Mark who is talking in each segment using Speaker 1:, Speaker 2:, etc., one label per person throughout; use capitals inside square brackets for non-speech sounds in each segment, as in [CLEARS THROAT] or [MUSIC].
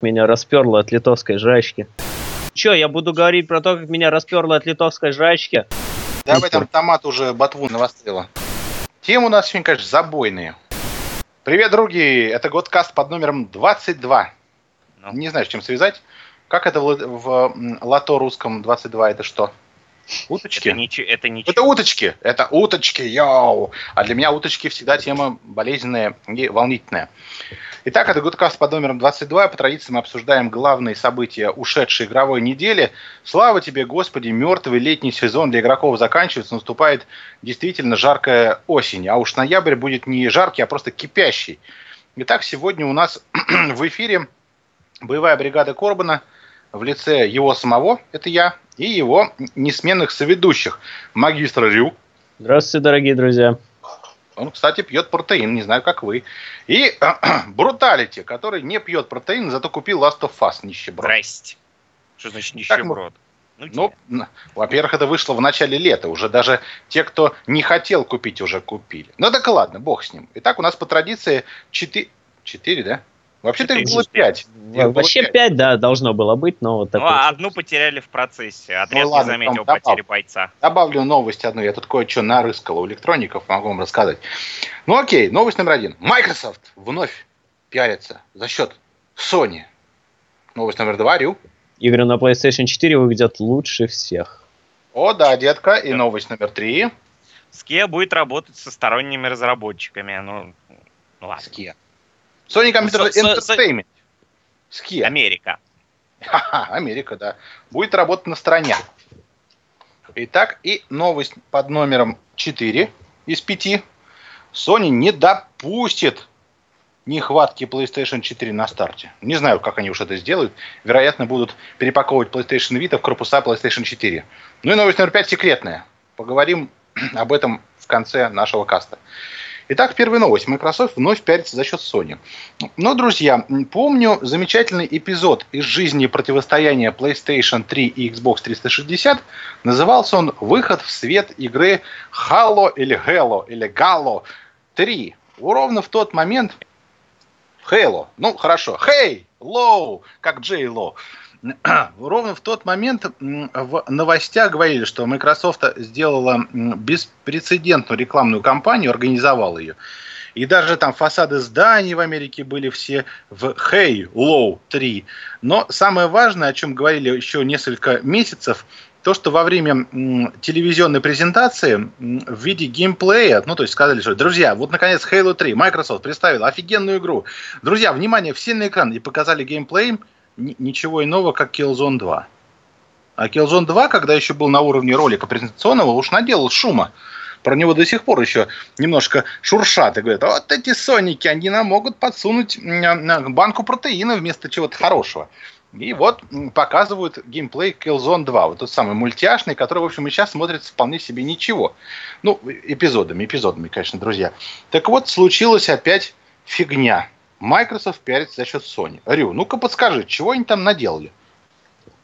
Speaker 1: меня расперло от литовской жрачки. Че, я буду говорить про то, как меня расперло от литовской жрачки?
Speaker 2: Давай там томат уже ботву навострила. Темы у нас сегодня, конечно, забойные. Привет, други! Это Годкаст под номером 22. Ну. Не знаю, с чем связать. Как это в, в лото русском 22 это что? Уточки? Это, ничего, это, ничего. это уточки, это уточки, йоу! А для меня уточки всегда тема болезненная и волнительная. Итак, это Гудкаст под номером 22. По традиции мы обсуждаем главные события ушедшей игровой недели. Слава тебе, Господи, мертвый летний сезон для игроков заканчивается, наступает действительно жаркая осень. А уж ноябрь будет не жаркий, а просто кипящий. Итак, сегодня у нас [CLEARS THROAT] в эфире боевая бригада Корбана в лице его самого, это я, и его несменных соведущих, магистра Рю.
Speaker 1: Здравствуйте, дорогие друзья.
Speaker 2: Он, кстати, пьет протеин, не знаю, как вы. И [CLEARS THROAT] Бруталити, который не пьет протеин, зато купил Last of Us нищеброд.
Speaker 3: Здрасте. Что значит нищеброд?
Speaker 2: Ну, ну во-первых, это вышло в начале лета. Уже даже те, кто не хотел купить, уже купили. Ну так ладно, бог с ним. Итак, у нас по традиции 4... 4, да? Вообще-то их было пять.
Speaker 1: Вообще пять, да, должно было быть, но вот
Speaker 3: такое. Ну, а одну потеряли в процессе. Отряд ну, ладно, не заметил добав... потери бойца.
Speaker 2: Добавлю новость одну. Я тут кое-что нарыскал у электроников, могу вам рассказать. Ну окей, новость номер один. Microsoft вновь пиарится за счет Sony. Новость номер два, Рю.
Speaker 1: Игры на PlayStation 4 выглядят лучше всех.
Speaker 2: О, да, детка. И новость номер три.
Speaker 3: Skia будет работать со сторонними разработчиками. Ну, ну ладно. Skia.
Speaker 2: Sony Computer Entertainment.
Speaker 3: С Kia. Америка.
Speaker 2: Ха-ха, Америка, да. Будет работать на стороне. Итак, и новость под номером 4 из 5. Sony не допустит нехватки PlayStation 4 на старте. Не знаю, как они уж это сделают. Вероятно, будут перепаковывать PlayStation Vita в корпуса PlayStation 4. Ну и новость номер 5 секретная. Поговорим [CLEARS THROAT] об этом в конце нашего каста. Итак, первая новость. Microsoft вновь пиарится за счет Sony. Но, друзья, помню замечательный эпизод из жизни противостояния PlayStation 3 и Xbox 360. Назывался он «Выход в свет игры Halo или Halo или Galo 3». Ровно в тот момент Halo, ну хорошо, Hey, Low, как Джей Лоу. [CLEARS THROAT] ровно в тот момент в новостях говорили, что Microsoft сделала беспрецедентную рекламную кампанию, организовала ее. И даже там фасады зданий в Америке были все в Hey Low 3. Но самое важное, о чем говорили еще несколько месяцев, то, что во время телевизионной презентации в виде геймплея, ну, то есть сказали, что, друзья, вот, наконец, Halo 3, Microsoft представила офигенную игру. Друзья, внимание, все на экран, и показали геймплей, ничего иного, как Killzone 2. А Killzone 2, когда еще был на уровне ролика презентационного, уж наделал шума. Про него до сих пор еще немножко шуршат и говорят, вот эти соники, они нам могут подсунуть банку протеина вместо чего-то хорошего. И вот показывают геймплей Killzone 2, вот тот самый мультяшный, который, в общем, и сейчас смотрится вполне себе ничего. Ну, эпизодами, эпизодами, конечно, друзья. Так вот, случилась опять фигня. Microsoft пиарится за счет Sony. Рю, ну-ка подскажи, чего они там наделали?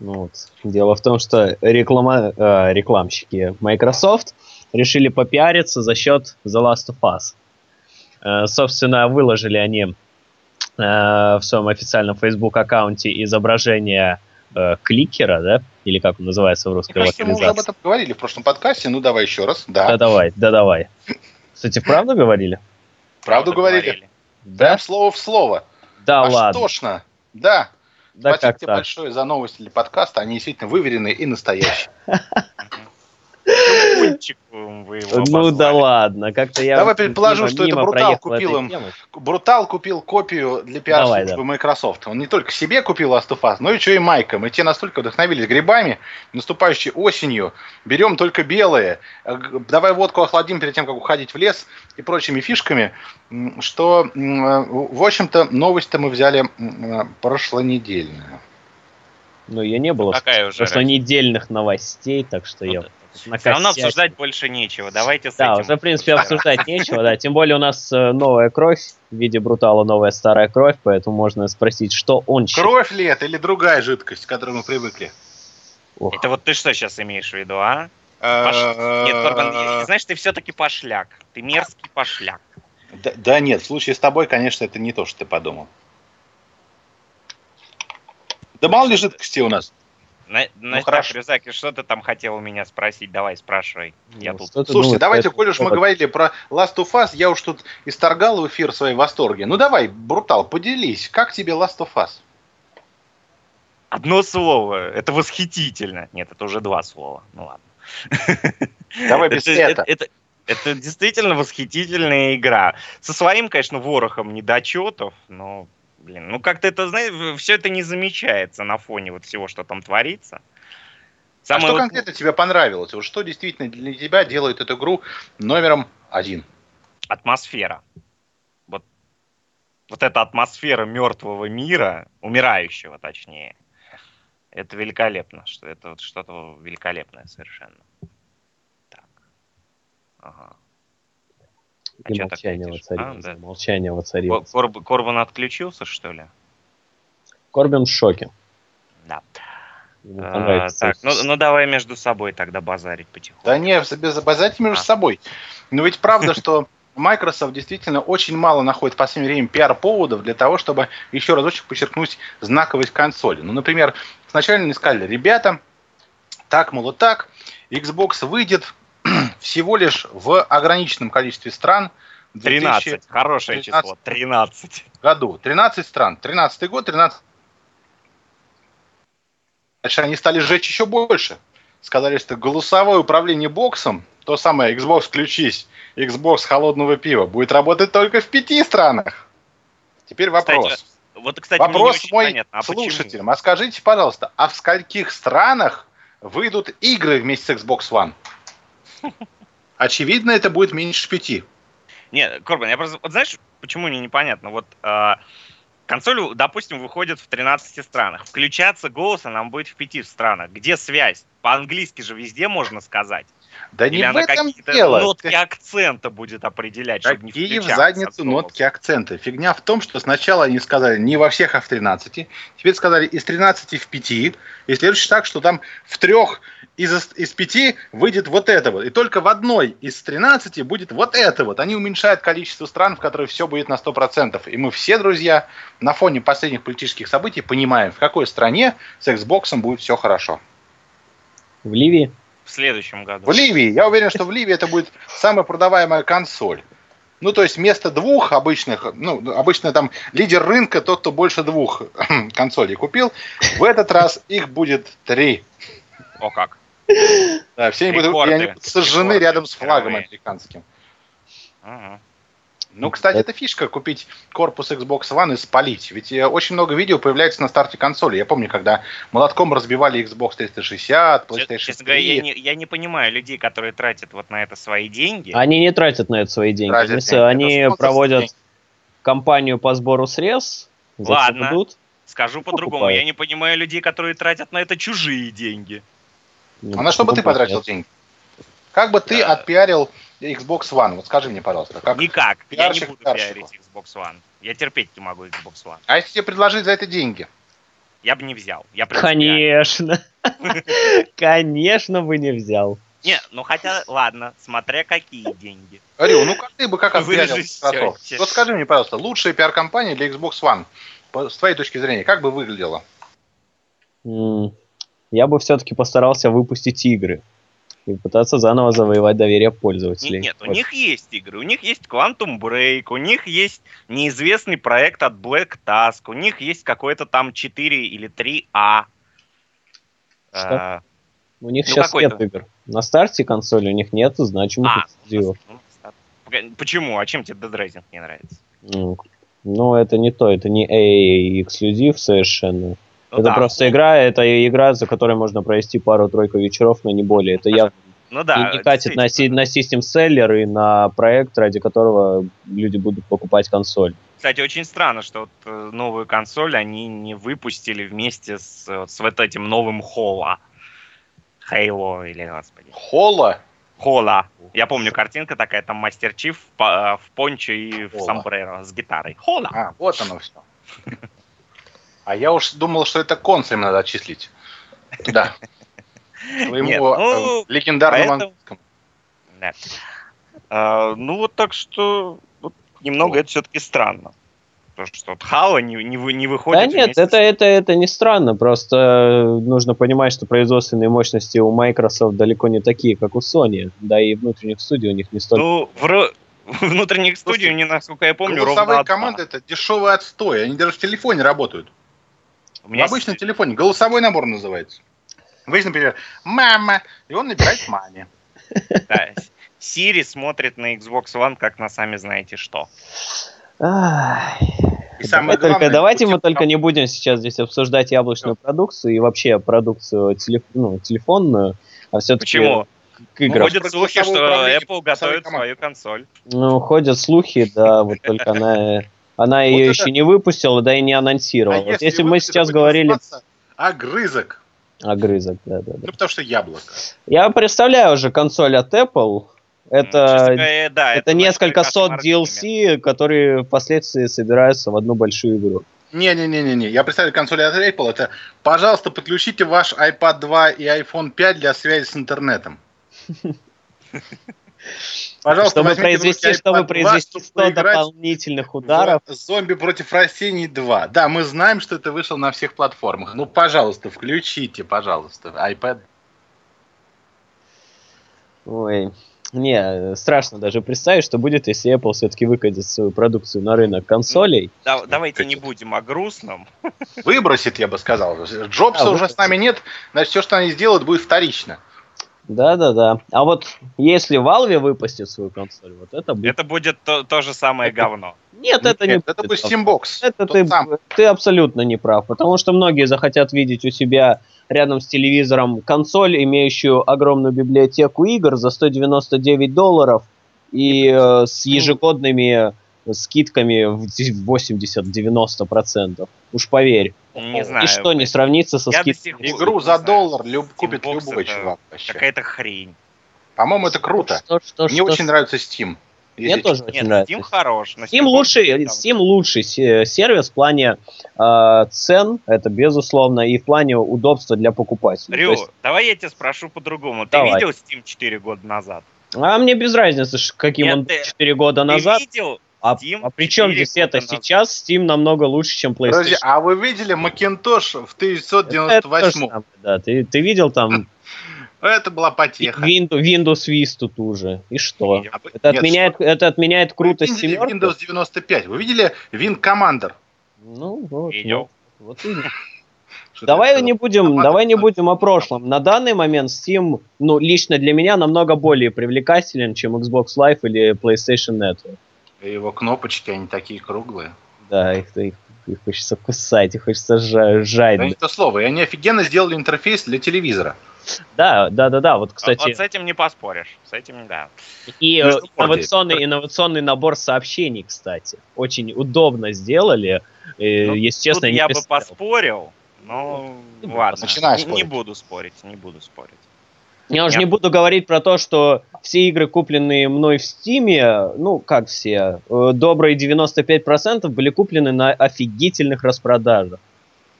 Speaker 1: Ну вот, дело в том, что реклама, э, рекламщики Microsoft решили попиариться за счет The Last of Us. Э, собственно, выложили они э, в своем официальном Facebook аккаунте изображение э, кликера, да? Или как он называется в русской
Speaker 2: локализации? Мы уже об этом говорили в прошлом подкасте, ну давай еще раз. Да,
Speaker 1: да давай, да давай. Кстати, правду говорили?
Speaker 2: Правду говорили. Да? Прям слово в слово.
Speaker 1: Да Аж ладно.
Speaker 2: тошно. Да. да Спасибо тебе так? большое за новости для подкаста. Они действительно выверенные и настоящие. [LAUGHS]
Speaker 1: вы его Ну да ладно, как-то я...
Speaker 2: Давай предположу, что это Брутал купил им... Брутал купил копию для пиар-службы да. Microsoft. Он не только себе купил Last of Us, но еще и Майком. И те настолько вдохновились грибами, наступающей осенью. Берем только белые. Давай водку охладим перед тем, как уходить в лес и прочими фишками, что, в общем-то, новость-то мы взяли прошлонедельную.
Speaker 1: Ну, я не было Какая уже прошлонедельных новостей, так что ну, я
Speaker 3: все равно обсуждать больше нечего. Давайте с
Speaker 1: да,
Speaker 3: этим.
Speaker 1: уже, в принципе, обсуждать нечего, да. Тем более у нас э, новая кровь в виде брутала, новая старая кровь, поэтому можно спросить, что он
Speaker 2: Кровь ли это или другая жидкость, к которой мы привыкли?
Speaker 3: Ох. Это вот ты что сейчас имеешь в виду, а? Э, нет, Торбан, знаешь, ты все-таки пошляк. Ты мерзкий пошляк.
Speaker 2: Да, да нет, в случае с тобой, конечно, это не то, что ты подумал. Да мало ли жидкости у нас.
Speaker 3: На, ну, хорошо. Рюзаки, что ты там хотел у меня спросить? Давай, спрашивай.
Speaker 2: Я ну, тут... Слушайте, думаешь, давайте, коль уж мы говорили про Last of Us, я уж тут исторгал в эфир свои восторги. Ну давай, Брутал, поделись. Как тебе Last of Us?
Speaker 3: Одно слово. Это восхитительно. Нет, это уже два слова. Ну ладно.
Speaker 2: Давай без это
Speaker 3: действительно восхитительная игра. Со своим, конечно, ворохом недочетов, но Блин, ну как-то это, знаешь, все это не замечается на фоне вот всего, что там творится.
Speaker 2: Самое а что вот... конкретно тебе понравилось? Вот что действительно для тебя делает эту игру номером один?
Speaker 3: Атмосфера. Вот, вот эта атмосфера мертвого мира, умирающего точнее, это великолепно. Что это вот что-то великолепное совершенно. Так. Ага.
Speaker 1: А И молчание воцарилось. А, да. Молчание воцарилось.
Speaker 3: Корб, Корбан отключился, что ли?
Speaker 1: Корбин в шоке.
Speaker 3: Да. А, так, ну, ну давай между собой тогда базарить потихоньку.
Speaker 2: Да не, без базарить между а. собой. Но ведь правда, что Microsoft действительно очень мало находит в последнее время пиар-поводов для того, чтобы еще разочек подчеркнуть знаковость консоли. Ну, например, сначала они сказали, ребята, так, мол, так, Xbox выйдет [CLEARS THROAT] всего лишь в ограниченном количестве стран.
Speaker 3: 13, хорошее число, 13.
Speaker 2: Году, 13 стран, 13 год, 13. Дальше они стали сжечь еще больше. Сказали, что голосовое управление боксом, то самое Xbox включись, Xbox холодного пива, будет работать только в пяти странах. Теперь вопрос. Кстати, вот, кстати, вопрос мой понятно, а слушателям. Почему? А скажите, пожалуйста, а в скольких странах выйдут игры вместе с Xbox One? Очевидно, это будет меньше пяти.
Speaker 3: Нет, Корбан, я просто... Вот знаешь, почему мне непонятно? Вот э, консоль, допустим, выходит в 13 странах. Включаться голоса нам будет в пяти странах. Где связь? По-английски же везде можно сказать.
Speaker 2: Да Или не в этом дело.
Speaker 3: нотки Ты... акцента будет определять,
Speaker 2: чтобы Какие не в задницу нотки акцента? Фигня в том, что сначала они сказали не во всех, а в 13. Теперь сказали из 13 в 5. И следующий так, что там в трех из, из 5 выйдет вот это вот. И только в одной из 13 будет вот это вот. Они уменьшают количество стран, в которых все будет на 100%. И мы все, друзья, на фоне последних политических событий понимаем, в какой стране с Xbox будет все хорошо.
Speaker 1: В Ливии?
Speaker 3: В следующем году.
Speaker 2: В Ливии. Я уверен, что в Ливии это будет самая продаваемая консоль. Ну, то есть вместо двух обычных, ну, обычно там лидер рынка тот, кто больше двух [CLEARS THROAT] консолей купил. В этот раз их будет три.
Speaker 3: О как.
Speaker 2: Да, все они будут, они сожжены рядом с флагом американским. Ага. Ну, кстати, это фишка, купить корпус Xbox One и спалить. Ведь э, очень много видео появляется на старте консоли. Я помню, когда молотком разбивали Xbox 360, PlayStation
Speaker 3: Честно говоря, я не, я не понимаю людей, которые тратят вот на это свои деньги.
Speaker 1: Они не тратят на это свои деньги. Тратят они, они проводят деньги. кампанию по сбору средств.
Speaker 3: Ладно, идут, скажу по-другому. Я не понимаю людей, которые тратят на это чужие деньги.
Speaker 2: а на что бы ты потратил деньги? Как бы ты да. отпиарил Xbox One? Вот скажи мне, пожалуйста.
Speaker 3: Как Никак. Я не буду пиарить Xbox One. Я терпеть не могу Xbox One.
Speaker 2: А если тебе предложить за это деньги?
Speaker 3: Я бы не взял. Я
Speaker 1: Конечно. [LAUGHS] Конечно бы не взял.
Speaker 3: Не, ну хотя, ладно, смотря какие деньги.
Speaker 2: Орел, ну как ты бы как отпиарил Microsoft? Вот скажи мне, пожалуйста, лучшая пиар-компания для Xbox One, с твоей точки зрения, как бы выглядела?
Speaker 1: Я бы все-таки постарался выпустить игры и пытаться заново завоевать доверие пользователей.
Speaker 3: Нет, вот. у них есть игры, у них есть Quantum Break, у них есть неизвестный проект от Black Task, у них есть какой-то там 4 или 3А.
Speaker 1: Что? А, у них ну, сейчас нет игр. На старте консоли у них нет значимых а, эксклюзивов.
Speaker 3: Ну, почему? А чем тебе Dead Rising не нравится?
Speaker 1: Ну, ну, это не то, это не AA эксклюзив совершенно. Ну, это да. просто игра, это игра, за которой можно провести пару-тройку вечеров, но не более. Это я ну, да, и не катит на, на System Seller и на проект, ради которого люди будут покупать консоль.
Speaker 3: Кстати, очень странно, что вот э, новую консоль они не выпустили вместе с, с вот этим новым Холла. Хейло или, господи.
Speaker 2: Холла?
Speaker 3: Холла. Я помню, картинка такая, там Мастер Чиф в, э, в пончо и в сомбреро с гитарой. Холла.
Speaker 2: А, вот оно все. А я уж думал, что это концем надо отчислить. Туда. Своему Нет, ну, э, легендарному английскому.
Speaker 3: А, ну вот так что вот, немного вот. это все-таки странно. То, что вот Halo не, не, вы- не выходит
Speaker 1: Да нет, это,
Speaker 3: с-
Speaker 1: это, это не странно, просто э, нужно понимать, что производственные мощности у Microsoft далеко не такие, как у Sony, да и внутренних студий у них не столько.
Speaker 3: Ну, в ро- [LAUGHS] внутренних студий,
Speaker 2: Слушайте,
Speaker 3: не насколько я помню,
Speaker 2: Голосовые
Speaker 3: ровно одна.
Speaker 2: команды это дешевый отстой. Они даже в телефоне работают.
Speaker 3: У
Speaker 2: В
Speaker 3: меня
Speaker 2: обычном телефоне. Голосовой набор называется. Вы, например, мама, и он набирает маме. [LAUGHS]
Speaker 3: да, Siri смотрит на Xbox One, как на сами знаете что.
Speaker 2: И самое
Speaker 1: Давай только,
Speaker 2: главное,
Speaker 1: давайте мы только не будем сейчас здесь обсуждать яблочную продукцию и вообще продукцию телеф- ну, телефонную, а все-таки
Speaker 3: Почему?
Speaker 1: к играм.
Speaker 3: Ходят слухи, что Apple готовит свою консоль.
Speaker 1: Ну, ходят слухи, да, вот только [LAUGHS] она, она
Speaker 2: Вот
Speaker 1: ее
Speaker 2: это-
Speaker 1: еще не выпустила, да и не анонсировала.
Speaker 2: А
Speaker 1: Вот если бы мы сейчас говорили
Speaker 2: Огрызок.
Speaker 1: огрызок, да, да, да.
Speaker 2: Ну, потому что яблоко.
Speaker 1: Я представляю уже консоль от Apple. Это,
Speaker 3: говоря, да,
Speaker 1: это несколько
Speaker 3: ночной
Speaker 1: сот. DLC, которые впоследствии собираются в одну большую игру.
Speaker 2: Не-не-не-не, я представляю консоль от Apple. Это, пожалуйста, подключите ваш iPad 2 и iPhone 5 для связи с интернетом. [LAUGHS] Пожалуйста,
Speaker 1: чтобы произвести, чтобы
Speaker 2: 2,
Speaker 1: произвести
Speaker 2: чтобы
Speaker 1: 100
Speaker 2: поиграть
Speaker 1: дополнительных ударов.
Speaker 2: «Зомби против растений 2». Да, мы знаем, что это вышло на всех платформах. Ну, пожалуйста, включите, пожалуйста, iPad.
Speaker 1: Ой, не, страшно даже представить, что будет, если Apple все-таки выкатит свою продукцию на рынок консолей.
Speaker 3: Да- давайте не будем о грустном.
Speaker 2: Выбросит, я бы сказал. Джобса
Speaker 1: Да,
Speaker 2: уже
Speaker 1: выбросит.
Speaker 2: с нами нет, значит, все, что они сделают, будет вторично.
Speaker 1: Да-да-да. А вот если Valve выпустит свою консоль, вот это будет...
Speaker 3: Это будет то, то же самое говно.
Speaker 1: Нет, это не
Speaker 2: Нет, это будет Steambox.
Speaker 1: Это
Speaker 2: Тот
Speaker 1: ты,
Speaker 2: сам.
Speaker 1: ты абсолютно не прав, потому что многие захотят видеть у себя рядом с телевизором консоль, имеющую огромную библиотеку игр за 199 долларов и э, с ежегодными скидками в 80-90%. Уж поверь.
Speaker 3: Не знаю.
Speaker 1: Ничто не сравнится со скидкой.
Speaker 2: Игру за доллар люб- купит любой
Speaker 3: это
Speaker 2: чувак вообще.
Speaker 3: Какая-то хрень.
Speaker 2: По-моему, это круто.
Speaker 1: Что, что,
Speaker 2: Мне
Speaker 1: что-
Speaker 2: очень нравится Steam.
Speaker 1: Мне тоже очень
Speaker 3: Нет,
Speaker 1: нравится.
Speaker 3: Steam хорош. но
Speaker 1: Steam
Speaker 3: Steam
Speaker 1: лучший, Steam лучший се- сервис в плане э, цен, это безусловно, и в плане удобства для покупателей.
Speaker 3: Рю,
Speaker 1: есть,
Speaker 3: давай я тебя спрошу по-другому. Ты видел Steam 4 года назад?
Speaker 1: а мне без разницы, каким
Speaker 3: Нет,
Speaker 1: он
Speaker 3: ты-
Speaker 1: 4 года назад.
Speaker 3: Ты видел?
Speaker 1: А,
Speaker 3: Steam
Speaker 1: а при чем
Speaker 3: 4
Speaker 1: здесь это?
Speaker 3: назад.
Speaker 1: Сейчас Steam намного лучше, чем PlayStation.
Speaker 2: Подожди, а вы видели Macintosh в
Speaker 1: Это- это то же
Speaker 2: 1998
Speaker 1: самое, да, ты, ты видел там
Speaker 2: Это была потеха.
Speaker 1: Windows, Windows Vista ту же. И что?
Speaker 2: Вы-
Speaker 1: Это
Speaker 2: нет,
Speaker 1: отменяет, это отменяет
Speaker 2: Вы
Speaker 1: крутость
Speaker 2: видели
Speaker 1: семерки?
Speaker 2: Windows 95. Вы видели Win Commander?
Speaker 1: Ну, вот,
Speaker 3: Видел.
Speaker 1: вот. [LAUGHS]
Speaker 2: Что
Speaker 1: Давай не будем, давай не будем о прошлом. На данный момент Steam, ну, лично для меня намного более привлекателен, чем Xbox Live или PlayStation Network.
Speaker 2: Его кнопочки, они такие круглые.
Speaker 1: Да, их, их, их хочется кусать, их хочется жа- жать.
Speaker 2: Да не то слово. И они офигенно сделали интерфейс для телевизора.
Speaker 1: Да, да, да, да. Вот,
Speaker 3: Вот
Speaker 1: кстати,
Speaker 3: с этим не поспоришь. С этим, да.
Speaker 1: и э,
Speaker 2: между прочим.
Speaker 1: инновационный, инновационный набор сообщений, кстати, очень удобно сделали. Э,
Speaker 3: Ну,
Speaker 1: Если честно, не
Speaker 3: я бы поспорил, но
Speaker 1: бы
Speaker 3: ладно.
Speaker 2: Начинай
Speaker 3: Не- буду спорить, не буду спорить.
Speaker 1: Я уже не буду говорить про то, что все игры, купленные мной в Стиме, ну, как все, э, добрые 95% были куплены на офигительных распродажах.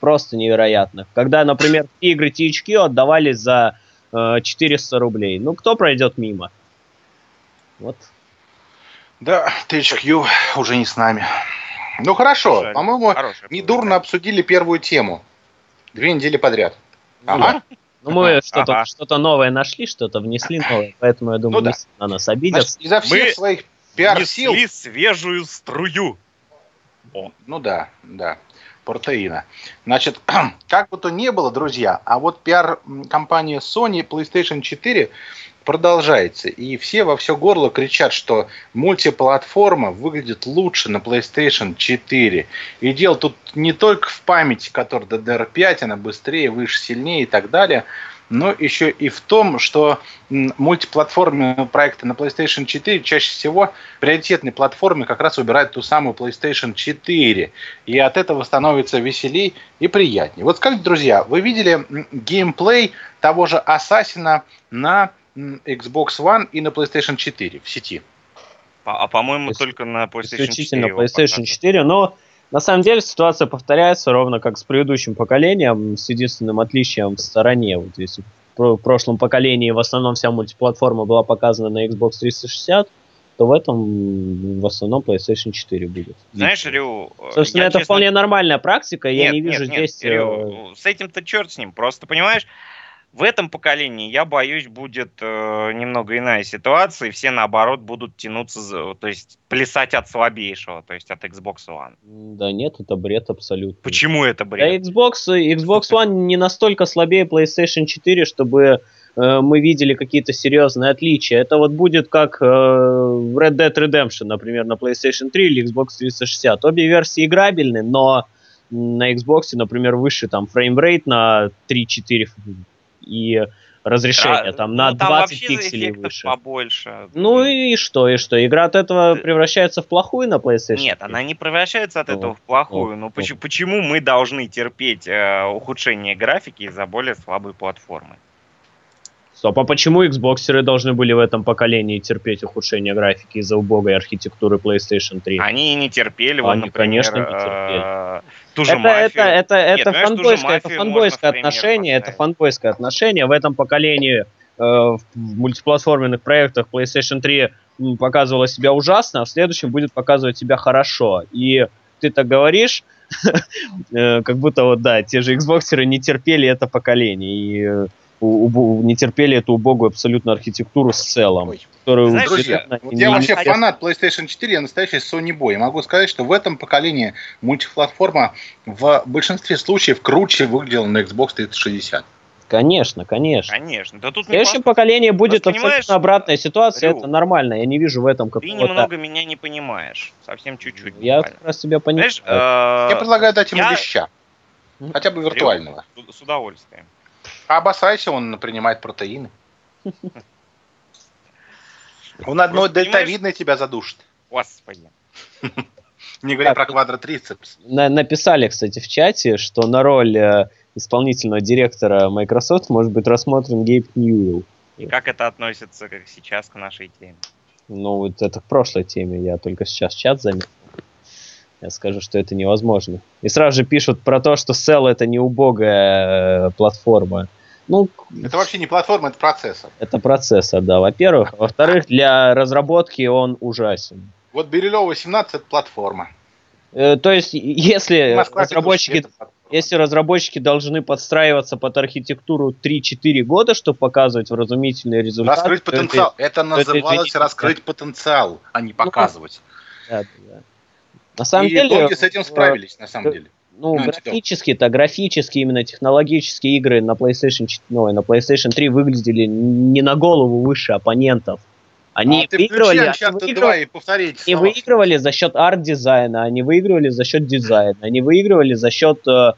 Speaker 1: Просто невероятно. Когда, например, игры THQ отдавались за э, 400 рублей. Ну, кто пройдет мимо? Вот.
Speaker 2: Да, THQ уже не с нами. Ну хорошо, по-моему,
Speaker 3: Хорошая
Speaker 2: недурно обсудили первую тему. Две недели подряд. Ага.
Speaker 1: Ну, мы что-то
Speaker 3: Ага.
Speaker 1: что новое нашли, что-то внесли новое, поэтому я думаю,
Speaker 2: Ну да.
Speaker 1: не на нас обидятся.
Speaker 2: Значит, изо всех
Speaker 3: Мы
Speaker 2: своих пиар-сил...
Speaker 3: Несли свежую струю.
Speaker 2: Ну да, да, протеина. Значит, [CLEARS THROAT] как бы то ни было, друзья, а вот пиар-компания Sony PlayStation 4 продолжается. И все во все горло кричат, что мультиплатформа выглядит лучше на PlayStation 4. И дело тут не только в памяти, которая DDR5, она быстрее, выше, сильнее и так далее, но еще и в том, что мультиплатформенные проекты на PlayStation 4 чаще всего приоритетной платформе как раз выбирают ту самую PlayStation 4. И от этого становится веселей и приятнее. Вот скажите, друзья, вы видели геймплей того же Ассасина на Xbox One и на PlayStation 4 в сети?
Speaker 3: А по-моему,
Speaker 1: То есть
Speaker 3: только на PlayStation 4.
Speaker 1: исключительно PlayStation
Speaker 3: показывают.
Speaker 1: 4, но на самом деле ситуация повторяется ровно как с предыдущим поколением, с единственным отличием в стороне. Вот если в про- прошлом поколении в основном вся мультиплатформа была показана на Xbox 360, то в этом в основном PlayStation 4 будет.
Speaker 3: Знаешь, Рю...
Speaker 1: Собственно, это честно... вполне нормальная практика, нет, я не вижу
Speaker 3: нет,
Speaker 1: здесь...
Speaker 3: Рю, с этим-то черт с ним. Просто, понимаешь, в этом поколении, я боюсь, будет э, немного иная ситуация, и все, наоборот, будут тянуться, то есть плясать от слабейшего, то есть от Xbox One.
Speaker 1: Да нет, это бред абсолютно.
Speaker 3: Почему это бред?
Speaker 1: Да Xbox, Xbox One не настолько слабее PlayStation 4, чтобы э, мы видели какие-то серьезные отличия. Это вот будет как э, Red Dead Redemption, например, на PlayStation 3 или Xbox 360. Обе версии играбельны, но на Xbox, например, выше там frame rate на 3-4 и разрешение а, там на ну, там 20 пикселей выше.
Speaker 3: побольше.
Speaker 1: Ну и что, и что? Игра от этого превращается в плохую на PlayStation?
Speaker 3: Нет, она не превращается от этого в плохую. Но почему, почему мы должны терпеть э, ухудшение графики из-за более слабой платформы?
Speaker 1: Стоп, а почему Xboxеры должны были в этом поколении терпеть ухудшение графики из-за убогой архитектуры PlayStation 3?
Speaker 3: Они и не терпели, Они,
Speaker 1: например, конечно, не терпели.
Speaker 3: Э, ту же
Speaker 1: это,
Speaker 3: мафию.
Speaker 1: это, это, это, Нет, фанбойское, это фанбойское отношение, это фанбойское отношение. В этом поколении э, в мультиплатформенных проектах PlayStation 3 показывала себя ужасно, а в следующем будет показывать себя хорошо. И ты так говоришь, [LAUGHS] э, как будто вот, да, те же Xboxеры не терпели это поколение. И не терпели эту убогую абсолютно архитектуру с целом.
Speaker 2: Которую Знаешь, друзья, вот я вообще фанат PlayStation 4, я настоящий Sony Boy. могу сказать, что в этом поколении мультиплатформа в большинстве случаев круче выглядела на Xbox 360.
Speaker 1: Конечно, конечно.
Speaker 3: Конечно. Да тут
Speaker 1: в следующем поколении будет Просто, абсолютно обратная ситуация, Рю, это нормально. Я не вижу в этом
Speaker 3: какого-то... Ты немного меня не понимаешь. Совсем чуть-чуть.
Speaker 1: Я как раз тебя понимаю. Знаешь,
Speaker 2: э, я предлагаю дать ему я... леща. Хотя бы виртуального.
Speaker 3: Рю, с удовольствием.
Speaker 2: А обосрайся, он принимает протеины. [LAUGHS] Он одной дельтовидной тебя задушит.
Speaker 3: Господи. [LAUGHS]
Speaker 2: Не говоря про квадротрицепс.
Speaker 1: написали, кстати, в чате, что на роль э, исполнительного директора Microsoft может быть рассмотрен Гейб Ньюэлл.
Speaker 3: И как это относится как сейчас к нашей теме?
Speaker 1: Ну, вот это к прошлой теме. Я только сейчас чат заметил. Я скажу, что это невозможно. И сразу же пишут про то, что Cell это не убогая э, платформа. Ну,
Speaker 2: это вообще не платформа, это процессор.
Speaker 1: Это процессор, да, во-первых. Во-вторых, для разработки он ужасен.
Speaker 2: Вот Берилева 18 это платформа.
Speaker 1: Э, то есть, если разработчики, если разработчики должны подстраиваться под архитектуру 3-4 года, чтобы показывать вразумительные результаты...
Speaker 2: Раскрыть потенциал. Это, это называлось это, раскрыть потенциал, а не ну, показывать. Ну, да, да.
Speaker 1: На самом и деле...
Speaker 2: с этим э, справились, на самом деле.
Speaker 1: Ну, ну графически-то, графически, именно технологические игры на PlayStation, ну, на PlayStation 3 выглядели не на голову выше оппонентов. Они а выигрывали,
Speaker 2: они, выигрывали, и повторить
Speaker 1: они выигрывали за счет арт-дизайна, они выигрывали за счет дизайна, они выигрывали за счет Э,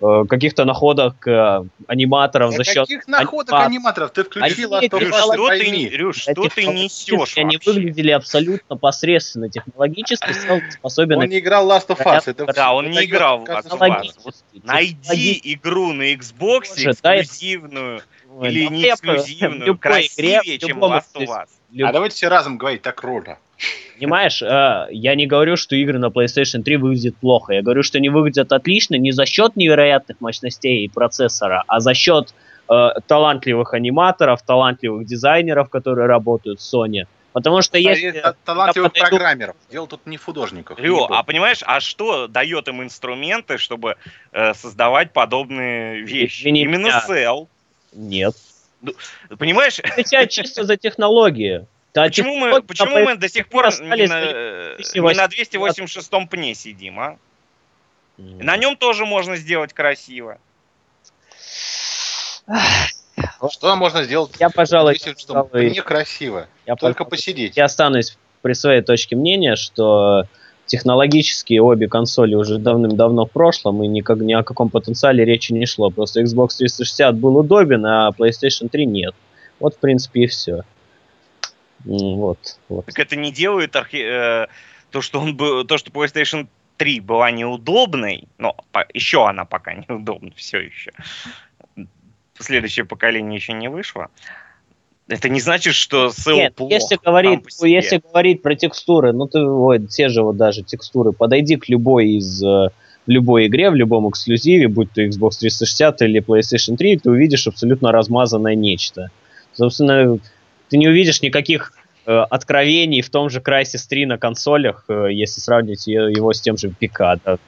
Speaker 1: каких-то находок э, аниматоров
Speaker 2: за счет... Каких находок аниматоров? аниматоров? Ты включил
Speaker 3: Они, Рюш, что ты, Рюш, что ты несешь
Speaker 1: Они вообще? выглядели абсолютно посредственно технологически, способен...
Speaker 2: Он не играл Last of Us.
Speaker 3: Это да, он не играл в Last of Us. Вот найди игру на Xbox эксклюзивную или не эксклюзивную, красивее, чем Last of Us.
Speaker 2: А давайте все разом говорить так круто.
Speaker 1: Понимаешь, э, я не говорю, что игры на PlayStation 3 выглядят плохо. Я говорю, что они выглядят отлично не за счет невероятных мощностей и процессора, а за счет э, талантливых аниматоров, талантливых дизайнеров, которые работают в Sony. Потому что если...
Speaker 2: Талантливых подойду... программеров. Дело тут не в художниках.
Speaker 3: Рио, а понимаешь, а что дает им инструменты, чтобы э, создавать подобные вещи? Извини Именно меня. Cell.
Speaker 1: Нет.
Speaker 3: Ну, понимаешь?
Speaker 1: Отвечает чисто за технологии.
Speaker 3: Да, почему мы, почему мы до сих пор не на, не на 286-м пне сидим, а? Mm. На нем тоже можно сделать красиво.
Speaker 2: Что можно сделать?
Speaker 1: Я, пожалуй,
Speaker 2: пожалуй, красиво. Я, Только пожалуй, посидеть.
Speaker 1: Я останусь при своей точке мнения, что технологически обе консоли уже давным-давно в прошлом, и никак, ни о каком потенциале речи не шло. Просто Xbox 360 был удобен, а PlayStation 3 нет. Вот, в принципе, и все. Вот, вот.
Speaker 3: Так это не делает архи... э, то, что он был, то, что PlayStation 3 была неудобной, но по... еще она пока [LAUGHS] неудобна, все еще. Следующее поколение еще не вышло. Это не значит, что ссыл Нет,
Speaker 1: плохо. Если говорить, если говорить про текстуры, ну ты ой, те же вот даже текстуры, подойди к любой из э, в любой игре, в любом эксклюзиве, будь то Xbox 360 или PlayStation 3, ты увидишь абсолютно размазанное нечто. Собственно, ты не увидишь никаких э, откровений в том же Crysis 3 на консолях, э, если сравнить его с тем же ПК. Да.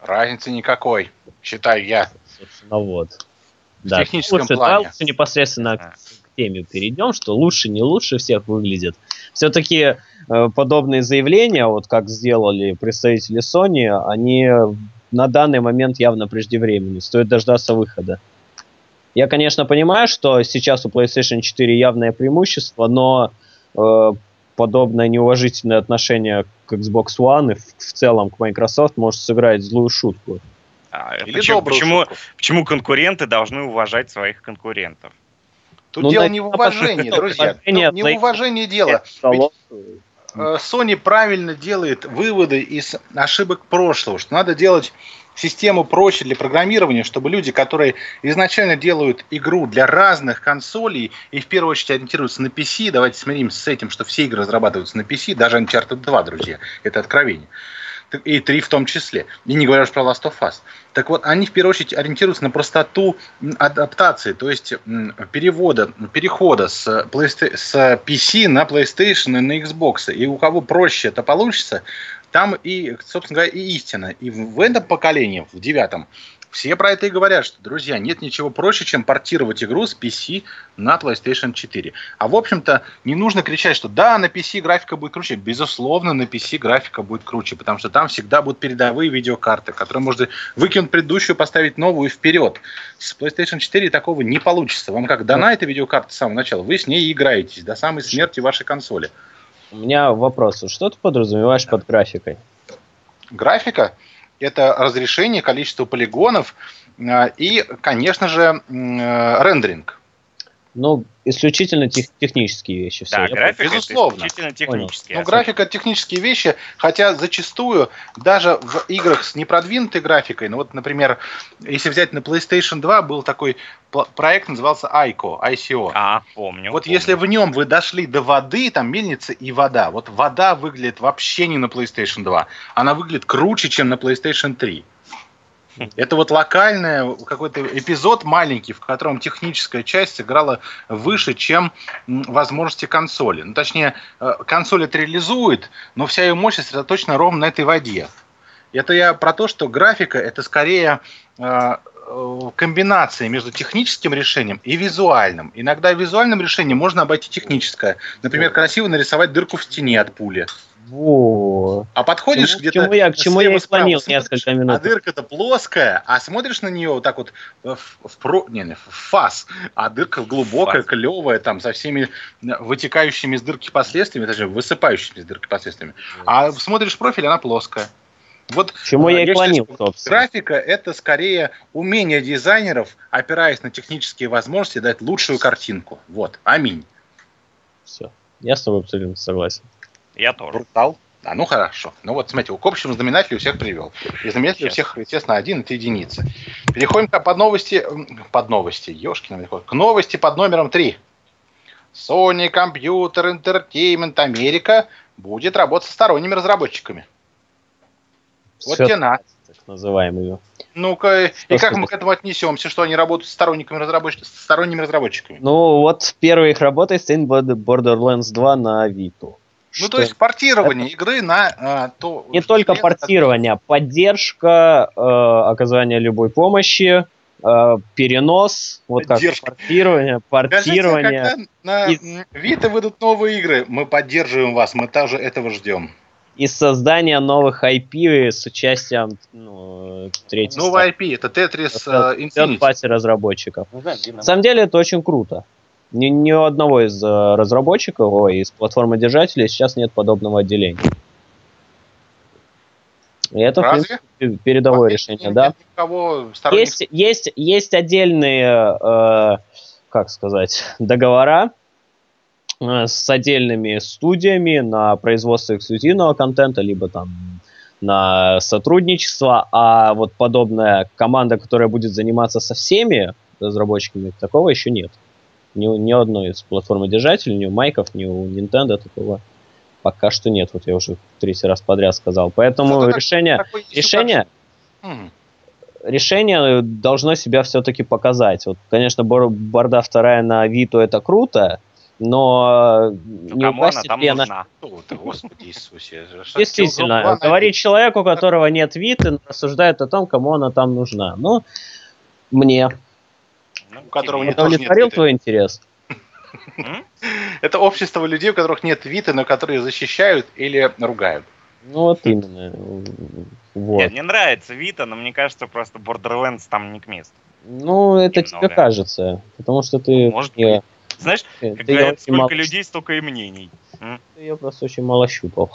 Speaker 2: Разницы никакой, считаю я.
Speaker 1: Собственно, вот.
Speaker 2: В да. техническом
Speaker 1: лучше,
Speaker 2: плане.
Speaker 1: лучше непосредственно к теме перейдем, что лучше, не лучше всех выглядит. Все-таки э, подобные заявления, вот как сделали представители Sony, они на данный момент явно преждевременны. Стоит дождаться выхода. Я, конечно, понимаю, что сейчас у PlayStation 4 явное преимущество, но э, подобное неуважительное отношение к Xbox One и в, в целом к Microsoft может сыграть злую шутку.
Speaker 3: А, Или почему, почему, почему конкуренты должны уважать своих конкурентов?
Speaker 2: Тут ну, дело не в уважении, друзья. Тут не в уважении дело. Ведь э, Sony правильно делает выводы из ошибок прошлого, что надо делать систему проще для программирования, чтобы люди, которые изначально делают игру для разных консолей и в первую очередь ориентируются на PC, давайте смиримся с этим, что все игры разрабатываются на PC, даже Uncharted 2, друзья, это откровение и 3 в том числе. И не говоря уж про Last of Us. Так вот, они в первую очередь ориентируются на простоту адаптации, то есть перевода, перехода с, PlayStation, с PC на PlayStation и на Xbox. И у кого проще это получится, там и, собственно говоря, и истина. И в этом поколении, в девятом, все про это и говорят, что, друзья, нет ничего проще, чем портировать игру с PC на PlayStation 4. А в общем-то, не нужно кричать, что да, на PC графика будет круче. Безусловно, на PC графика будет круче, потому что там всегда будут передовые видеокарты, которые можно выкинуть предыдущую, поставить новую и вперед. С PlayStation 4 такого не получится. Вам как дана эта видеокарта с самого начала, вы с ней играетесь до самой смерти вашей консоли.
Speaker 1: У меня вопрос. Что ты подразумеваешь под графикой?
Speaker 2: Графика? Это разрешение, количество полигонов э, и, конечно же, э, рендеринг.
Speaker 1: Ну, исключительно тех, технические вещи.
Speaker 3: Все. Да, графика безусловно. исключительно технические.
Speaker 2: Ну, графика технические вещи, хотя зачастую даже в играх с непродвинутой графикой, ну вот, например, если взять на PlayStation 2, был такой проект, назывался ICO, ICO.
Speaker 3: А, помню.
Speaker 2: Вот
Speaker 3: помню.
Speaker 2: если в нем вы дошли до воды, там мельница и вода, вот вода выглядит вообще не на PlayStation 2, она выглядит круче, чем на PlayStation 3. Это вот локальный какой-то эпизод маленький, в котором техническая часть сыграла выше, чем возможности консоли. Ну, точнее, э, консоль это реализует, но вся ее мощь сосредоточена ровно на этой воде. Это я про то, что графика это скорее э, э, комбинация между техническим решением и визуальным. Иногда визуальным решением можно обойти техническое. Например, красиво нарисовать дырку в стене от пули.
Speaker 1: Во.
Speaker 2: А подходишь где-то...
Speaker 1: К чему я, к чему я склонил несколько минут.
Speaker 2: А дырка-то плоская, а смотришь на нее вот так вот в, в, про, не, не, в фас, а дырка глубокая, фас. клевая, там, со всеми вытекающими из дырки последствиями, даже высыпающими из дырки последствиями. А смотришь профиль, она плоская. Вот,
Speaker 1: чему я и клонил,
Speaker 2: собственно. Графика – это скорее умение дизайнеров, опираясь на технические возможности, дать лучшую картинку. Вот, аминь.
Speaker 1: Все, я с тобой абсолютно согласен.
Speaker 3: Я тоже.
Speaker 2: Брутал. А, ну хорошо. Ну вот, смотрите, к общему знаменателю всех привел. И знаменатель у всех, естественно, один, это единица. Переходим к под новости, под новости, ешкина, к новости под номером три. Sony Computer Entertainment Америка будет работать со сторонними разработчиками. Вот тебе на.
Speaker 1: Так называемую.
Speaker 2: Ну-ка, и как мы к этому отнесемся, что они работают с сторонниками разработчиками, сторонними разработчиками?
Speaker 1: Ну, вот первая их работа Steam Borderlands 2 на Vita.
Speaker 2: Ну, то есть портирование это... игры на а, то...
Speaker 1: Не только портирование, это... поддержка, э, оказание любой помощи, э, перенос, вот поддержка. как портирование, портирование.
Speaker 2: Скажите, когда на и... Vita выйдут новые игры, мы поддерживаем вас, мы тоже этого ждем.
Speaker 1: И создание новых IP с участием ну, третьей
Speaker 2: Новый IP, это Tetris uh, Infinity.
Speaker 1: разработчиков. Ну, да, На самом деле это очень круто. Ни, ни у одного из э, разработчиков, ой, из платформодержателей сейчас нет подобного отделения. И это, Разве? в принципе, передовое а решение, да. есть, есть, есть отдельные, э, как сказать, [LAUGHS] договора э, с отдельными студиями на производство эксклюзивного контента, либо там на сотрудничество, а вот подобная команда, которая будет заниматься со всеми разработчиками, такого еще нет. Ни, ни одной из платформодержателей, ни у Майков, ни у Nintendo такого пока что нет. Вот я уже третий раз подряд сказал. Поэтому Зато решение... Так, решение... решение должно себя все-таки показать. Вот, конечно, борда вторая на Виту это круто, но
Speaker 3: ну, не кому она там ли нужна? Она...
Speaker 2: Господи Иисусе.
Speaker 1: Действительно, говорит человек, у которого нет Виты, рассуждает о том, кому она там нужна. Ну, мне.
Speaker 2: Ну, у которого
Speaker 1: нет удовлетворил твой интерес?
Speaker 2: Это общество людей, у которых нет Виты, но которые защищают или ругают.
Speaker 1: Ну вот именно.
Speaker 3: Вот. Нет, мне нравится Вита, но мне кажется, просто Borderlands там не к месту.
Speaker 1: Ну, это Немного. тебе кажется. Потому что ты...
Speaker 3: Может не... быть. Знаешь, ты как говорят, сколько мало... людей, столько и мнений.
Speaker 1: Ты ее просто очень мало щупал.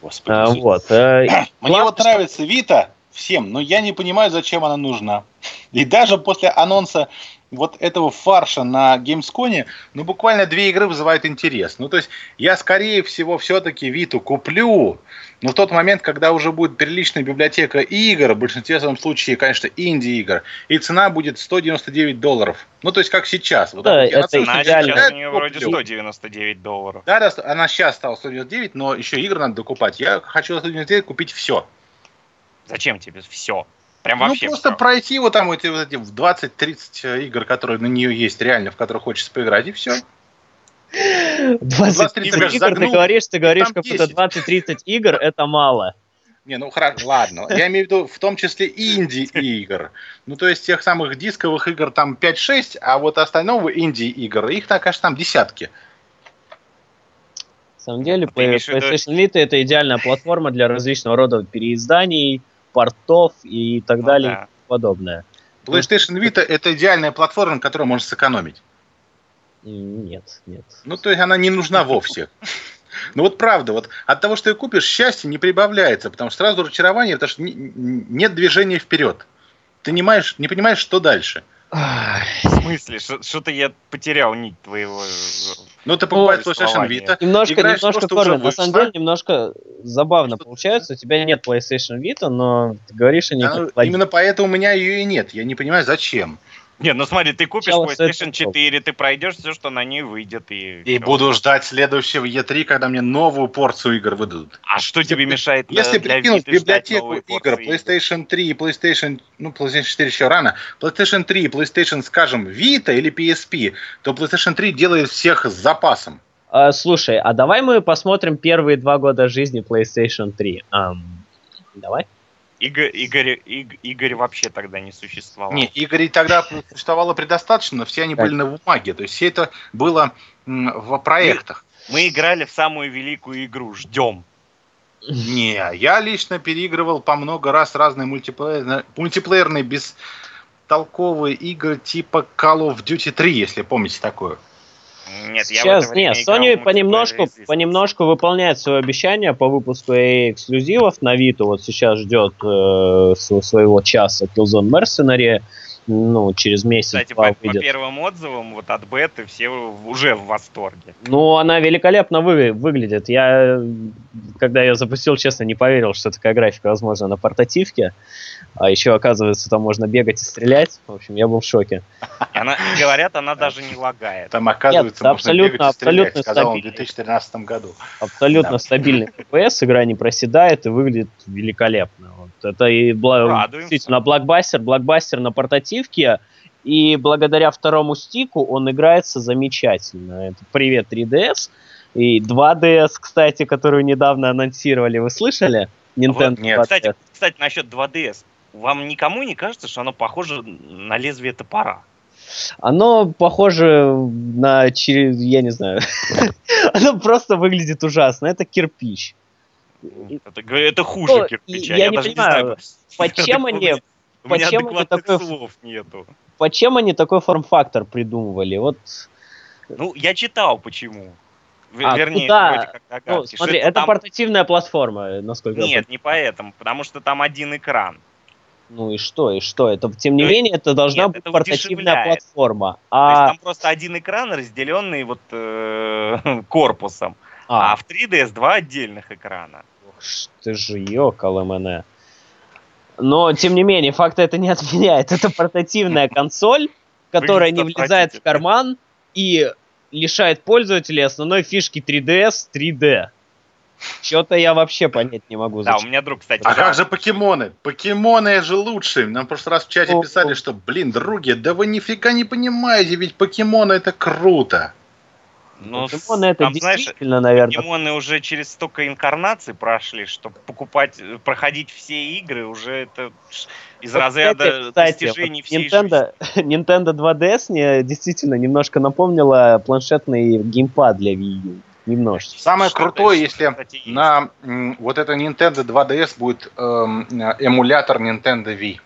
Speaker 1: Господи. А, вот. Э,
Speaker 2: Мне вот нравится Вита всем, но я не понимаю, зачем она нужна. И даже после анонса вот этого фарша на Gamescom, ну, буквально две игры вызывают интерес. Ну, то есть, я, скорее всего, все-таки Виту куплю, но в тот момент, когда уже будет приличная библиотека игр, в большинстве своем случае, конечно, инди-игр, и цена будет 199 долларов. Ну, то есть, как сейчас.
Speaker 3: Вот да, это цена сейчас у нее вроде 199 долларов.
Speaker 2: Да, да, она сейчас стала 199, но еще игры надо докупать. Я хочу за 199 купить все.
Speaker 3: Зачем тебе все? Прям
Speaker 2: ну,
Speaker 3: вообще.
Speaker 2: Ну, просто все. пройти вот там эти, вот эти 20-30 э, игр, которые на нее есть реально, в которых хочется поиграть, и все.
Speaker 1: 20 игр, ты говоришь, ты говоришь, какую-то 20-30 игр, это мало.
Speaker 2: Не, ну хорошо, ладно. Я имею в виду в том числе инди-игр. Ну, то есть тех самых дисковых игр там 5-6, а вот остального инди-игр, их, конечно, там десятки.
Speaker 1: На самом деле, PlayStation Vita это идеальная платформа для различного рода переизданий, портов и так ну, далее да. и подобное.
Speaker 2: PlayStation Vita это идеальная платформа, на которой можно сэкономить.
Speaker 1: Нет, нет.
Speaker 2: Ну, то есть она не нужна вовсе. Ну вот правда, вот от того, что ты купишь, счастье не прибавляется, потому что сразу разочарование, потому что нет движения вперед. Ты не понимаешь, не понимаешь, что дальше.
Speaker 3: В смысле? Что-то я потерял нить твоего
Speaker 2: ну, ты покупаешь PlayStation Vita.
Speaker 1: Немножко, немножко, то, на самом деле, немножко забавно получается. У тебя нет PlayStation Vita, но ты говоришь о ней.
Speaker 2: Да, именно поэтому у меня ее и нет. Я не понимаю, зачем.
Speaker 3: Не, ну смотри, ты купишь Сначала PlayStation 4, ты пройдешь все, что на ней выйдет. И,
Speaker 2: и буду ждать следующего E3, когда мне новую порцию игр выдадут.
Speaker 3: А что тебе мешает
Speaker 2: Если для прикинуть библиотеку игр PlayStation 3 и PlayStation, ну, PlayStation 4 еще рано, PlayStation 3 и PlayStation, скажем, Vita или PSP, то PlayStation 3 делает всех с запасом.
Speaker 1: А, слушай, а давай мы посмотрим первые два года жизни PlayStation 3. Um, давай.
Speaker 3: Игорь, Игорь, Игорь, Игорь вообще тогда не существовал.
Speaker 2: Не, Игорь тогда существовало предостаточно, но все они были на бумаге. То есть все это было в проектах.
Speaker 3: Мы, мы играли в самую великую игру, ждем.
Speaker 2: Не, я лично переигрывал по много раз разные мультиплеерные, мультиплеерные бестолковые игры типа Call of Duty 3, если помните такое.
Speaker 1: Нет, Сейчас, я нет, Sony понемножку, понемножку выполняет свое обещание по выпуску эксклюзивов на Vita. Вот сейчас ждет э, своего часа Killzone Mercenary. Ну, через месяц.
Speaker 3: Кстати, по, по первым отзывам вот от беты все уже в восторге.
Speaker 1: Ну, она великолепно вы, выглядит. Я, когда ее запустил, честно, не поверил, что такая графика возможна на портативке. А еще, оказывается, там можно бегать и стрелять. В общем, я был в шоке. [LAUGHS]
Speaker 3: Она, говорят, она даже не лагает.
Speaker 2: Там, оказывается, Нет, можно абсолютно, бегать и стрелять, абсолютно сказал он в 2013 году.
Speaker 1: Абсолютно да. стабильный [LAUGHS] FPS, игра не проседает и выглядит великолепно. Вот. Это и бла... действительно блокбастер, блокбастер на портативке, и благодаря второму стику он играется замечательно. Это привет 3DS. И 2DS, кстати, которую недавно анонсировали, вы слышали?
Speaker 3: Nintendo вот, нет. Кстати, кстати, насчет 2DS вам никому не кажется, что оно похоже на лезвие топора?
Speaker 1: Оно похоже на, я не знаю, [LAUGHS] оно просто выглядит ужасно. Это кирпич.
Speaker 3: Это, это хуже ну, кирпича.
Speaker 1: Я, я не понимаю, почему они... Почему они такой, слов нету. Почему они такой форм-фактор придумывали? Вот.
Speaker 3: Ну, я читал почему.
Speaker 1: А, Вернее, куда? Ну, смотри, это там... портативная платформа, насколько
Speaker 3: Нет, я не поэтому, потому что там один экран.
Speaker 1: Ну и что, и что? Это, тем не ну, менее, это должна нет, быть это портативная платформа.
Speaker 3: А... То есть там просто один экран, разделенный вот э, [LAUGHS] корпусом. А. а в 3DS два отдельных экрана.
Speaker 1: Ух ты же, ёкало мене. Но, тем не менее, факт это не отменяет. Это портативная [LAUGHS] консоль, которая не влезает в карман и лишает пользователей основной фишки 3DS 3D. Что-то я вообще понять не могу.
Speaker 3: Да, у меня друг, кстати.
Speaker 2: А как же покемоны? Покемоны же лучшие. Нам в прошлый раз в чате писали, что, блин, други, да вы нифига не понимаете, ведь покемоны это круто.
Speaker 3: Ну,
Speaker 1: покемоны это
Speaker 3: там,
Speaker 1: действительно,
Speaker 3: знаешь,
Speaker 1: наверное.
Speaker 3: Покемоны уже через столько инкарнаций прошли, что покупать, проходить все игры уже это из
Speaker 1: Вот,
Speaker 3: разряда
Speaker 1: кстати,
Speaker 3: достижений
Speaker 1: вот
Speaker 3: всей
Speaker 1: Nintendo, [LAUGHS] Nintendo 2DS мне действительно немножко напомнила планшетный геймпад для Wii U. Немножечко.
Speaker 2: Самое
Speaker 3: Что
Speaker 2: крутое, если
Speaker 3: кстати,
Speaker 2: на м, вот это Nintendo 2DS будет эм, эмулятор Nintendo Wii.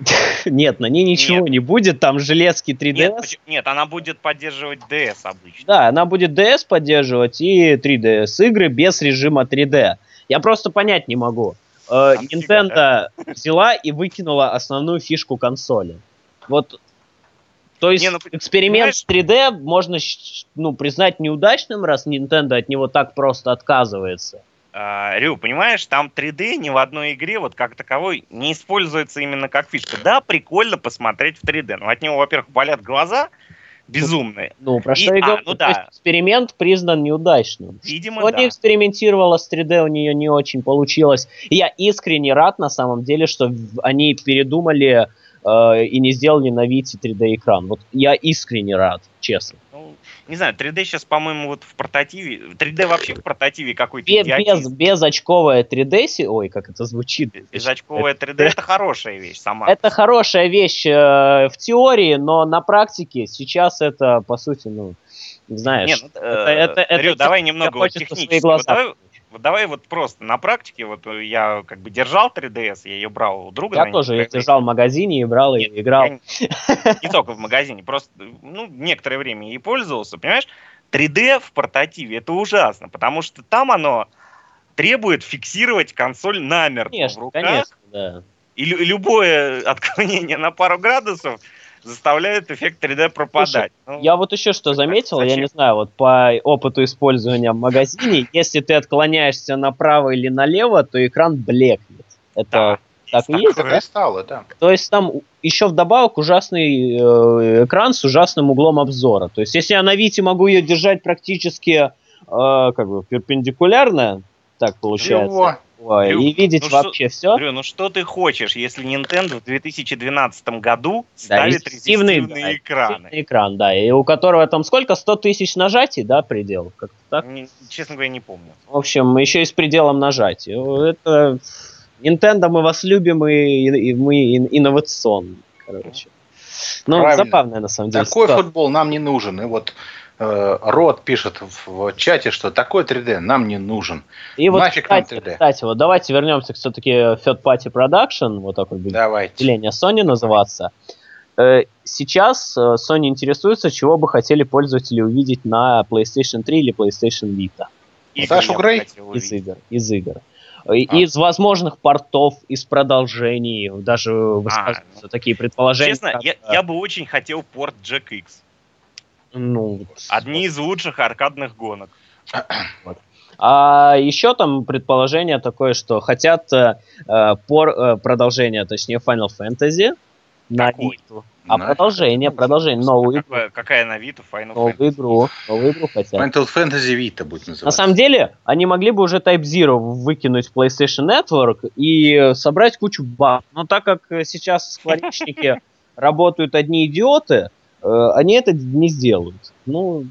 Speaker 2: [LAUGHS]
Speaker 1: Нет, на ней ничего
Speaker 3: Нет.
Speaker 1: не будет, там железки 3DS.
Speaker 3: Нет, нет, она будет поддерживать DS обычно.
Speaker 1: Да, она будет DS поддерживать и 3DS игры без режима 3D. Я просто понять не могу. Э, Nintendo взяла и выкинула основную фишку консоли. Вот, то есть
Speaker 3: Не, ну,
Speaker 1: эксперимент с 3D можно ну, признать неудачным, раз Nintendo от него так просто отказывается.
Speaker 3: А, Рю, понимаешь, там 3D ни в одной игре вот как таковой не используется именно как фишка. Да, прикольно посмотреть в 3D, но от него, во-первых, болят глаза безумные.
Speaker 1: Ну, про
Speaker 3: И-
Speaker 1: что я
Speaker 3: а, ну да.
Speaker 1: эксперимент признан неудачным.
Speaker 3: Видимо,
Speaker 1: Sony
Speaker 3: да.
Speaker 1: экспериментировала с 3D, у нее не очень получилось. И я искренне рад, на самом деле, что они передумали э, и не сделали на Вите 3D экран. Вот я искренне рад, честно.
Speaker 3: Ну, не знаю, 3D сейчас, по-моему, вот в портативе... 3D вообще в портативе какой-то
Speaker 1: Без, без, без очковое 3D, си- ой, как это звучит.
Speaker 3: Безочковая 3D это хорошая вещь сама.
Speaker 1: Это хорошая вещь э, в теории, но на практике сейчас это, по сути, ну, знаешь,
Speaker 3: Не, ну,
Speaker 1: это,
Speaker 3: э,
Speaker 1: это, это
Speaker 3: Рю,
Speaker 1: типа,
Speaker 3: давай немного
Speaker 1: хочется свои
Speaker 3: технически.
Speaker 1: глаза
Speaker 3: Вот давай, вот давай вот просто на практике, вот э, я как бы держал 3DS, я ее брал у друга.
Speaker 1: Я тоже ее держал в магазине и брал, и
Speaker 3: Нет,
Speaker 1: играл.
Speaker 3: Я не, не только в магазине, просто ну, некоторое время ей пользовался, понимаешь? 3D в портативе это ужасно, потому что там оно требует фиксировать консоль намертво в
Speaker 1: Конечно,
Speaker 3: руках,
Speaker 1: конечно, да.
Speaker 3: и лю- любое отклонение на пару градусов заставляет эффект 3D пропадать. Ну,
Speaker 1: Я вот еще что заметил, я
Speaker 3: зачем?
Speaker 1: не знаю, вот по опыту использования в магазине, [LAUGHS] если ты отклоняешься направо или налево, то экран блекнет. Это
Speaker 3: да,
Speaker 1: так и
Speaker 3: есть
Speaker 1: да?
Speaker 2: стало, да.
Speaker 1: То есть там еще вдобавок ужасный э, экран с ужасным углом обзора. То есть если я на Вите могу ее держать практически э, как бы перпендикулярно, так получается,
Speaker 2: Чего?
Speaker 1: Ой,
Speaker 3: Люк,
Speaker 1: и видеть
Speaker 3: ну что-
Speaker 1: вообще все.
Speaker 3: Говорю, ну что ты хочешь, если Nintendo в 2012 году ставит
Speaker 1: резистивный,
Speaker 3: резистивные
Speaker 1: да,
Speaker 3: экраны?
Speaker 1: Экран, да, и у которого там сколько? 100 тысяч нажатий, да, предел? Как-то так?
Speaker 3: Не- честно говоря, не помню.
Speaker 1: В общем, еще и с пределом нажатия. Это Nintendo, мы вас любим, и, и мы ин- инновационные, короче. Ну,
Speaker 2: Правильно.
Speaker 1: забавная на самом деле.
Speaker 2: Такой
Speaker 1: ситуация.
Speaker 2: футбол нам не нужен. И вот Рот пишет в, в чате, что такой 3D нам не нужен.
Speaker 1: И вот,
Speaker 2: нафиг нам
Speaker 1: кстати,
Speaker 2: 3D.
Speaker 1: кстати, вот давайте вернемся к все-таки Third Party Production, вот такой будет
Speaker 2: Давайте.
Speaker 1: отделение Sony называться. Э, Сейчас э, Sony интересуется, чего бы хотели пользователи увидеть на PlayStation 3 или PlayStation Vita.
Speaker 3: Игры
Speaker 2: Сашу Грей?
Speaker 1: Из игр. Из игр. И-
Speaker 2: А.
Speaker 1: Из возможных портов, из продолжений, даже высказываются такие предположения.
Speaker 3: Честно,
Speaker 1: как,
Speaker 3: я,
Speaker 1: э,
Speaker 3: я бы очень хотел порт Jack X.
Speaker 1: ну,
Speaker 3: Одни из лучших аркадных гонок. [CLEARS THROAT]
Speaker 1: А еще там предположение такое, что хотят э, э, пор, э, продолжение, точнее Final Fantasy на
Speaker 3: Какой?
Speaker 1: А
Speaker 2: На-
Speaker 1: продолжение, продолжение, новую игру,
Speaker 3: Какая, на Vita Final
Speaker 1: новую
Speaker 3: Fantasy?
Speaker 1: игру, новую игру хотят.
Speaker 2: Final Fantasy Vita будет
Speaker 1: На
Speaker 2: называться.
Speaker 1: самом деле, они могли бы уже Type Zero выкинуть в PlayStation Network и собрать кучу баг. Но так как сейчас скворечники [LAUGHS] работают одни идиоты, они это не сделают. Ну,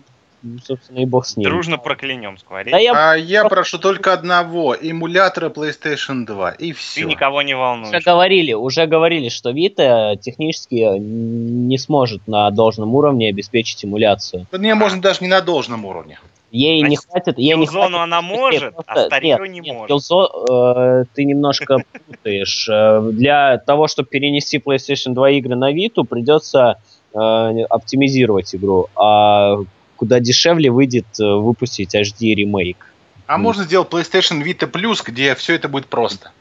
Speaker 1: собственно, и бог с ним.
Speaker 3: Дружно проклянем скворец.
Speaker 1: Да я
Speaker 2: А я прошу только одного. Эмулятора PlayStation 2. И
Speaker 3: Ты
Speaker 2: все.
Speaker 3: никого не
Speaker 1: уже
Speaker 3: волнуешь.
Speaker 1: говорили, уже говорили, что Vita технически не сможет на должном уровне обеспечить эмуляцию.
Speaker 2: Мне можно даже не на должном уровне.
Speaker 1: Ей не
Speaker 3: Значит,
Speaker 1: хватит, ей не хватит
Speaker 3: она
Speaker 1: Нет,
Speaker 3: может, а
Speaker 1: просто-
Speaker 3: старье
Speaker 1: нет,
Speaker 3: не
Speaker 1: нет,
Speaker 3: может.
Speaker 1: Killzone, э, ты немножко [LAUGHS] путаешь. Э, Для того, чтобы перенести PlayStation 2 игры на Vita, придется э, оптимизировать игру, а куда дешевле выйдет э, выпустить HD ремейк.
Speaker 2: А
Speaker 1: Мгм.
Speaker 2: можно сделать PlayStation Vita Plus, где все это будет просто.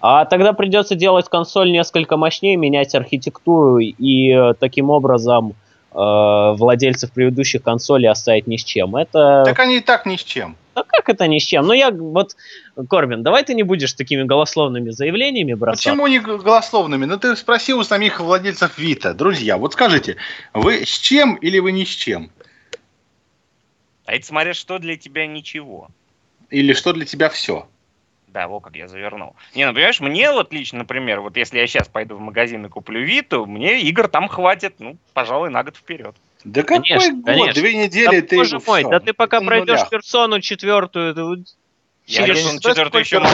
Speaker 1: А тогда придется делать консоль несколько мощнее, менять архитектуру и э, таким образом э, владельцев предыдущих консолей оставить ни с чем. Это
Speaker 2: Так они и так ни с чем.
Speaker 1: А как это ни с чем? Ну я вот, Корбин, давай ты не будешь такими голословными заявлениями бросаться.
Speaker 2: Почему не голословными? Ну ты спроси у самих владельцев Vita. Друзья, вот скажите, вы с чем или вы ни с чем?
Speaker 3: А это смотря что для тебя ничего.
Speaker 2: или что для тебя все?
Speaker 3: Да, вот как я завернул. Не, ну понимаешь, мне вот лично, например, вот если я сейчас пойду в магазин и куплю Виту, мне игр там хватит, ну, пожалуй, на год вперед.
Speaker 2: Да какой
Speaker 1: Конечно,
Speaker 2: год?
Speaker 1: конечно.
Speaker 2: Две недели
Speaker 1: Да,
Speaker 2: ты
Speaker 1: боже мой, да ты пока пройдешь персону четвертую,
Speaker 2: что
Speaker 3: четвертый еще
Speaker 2: раз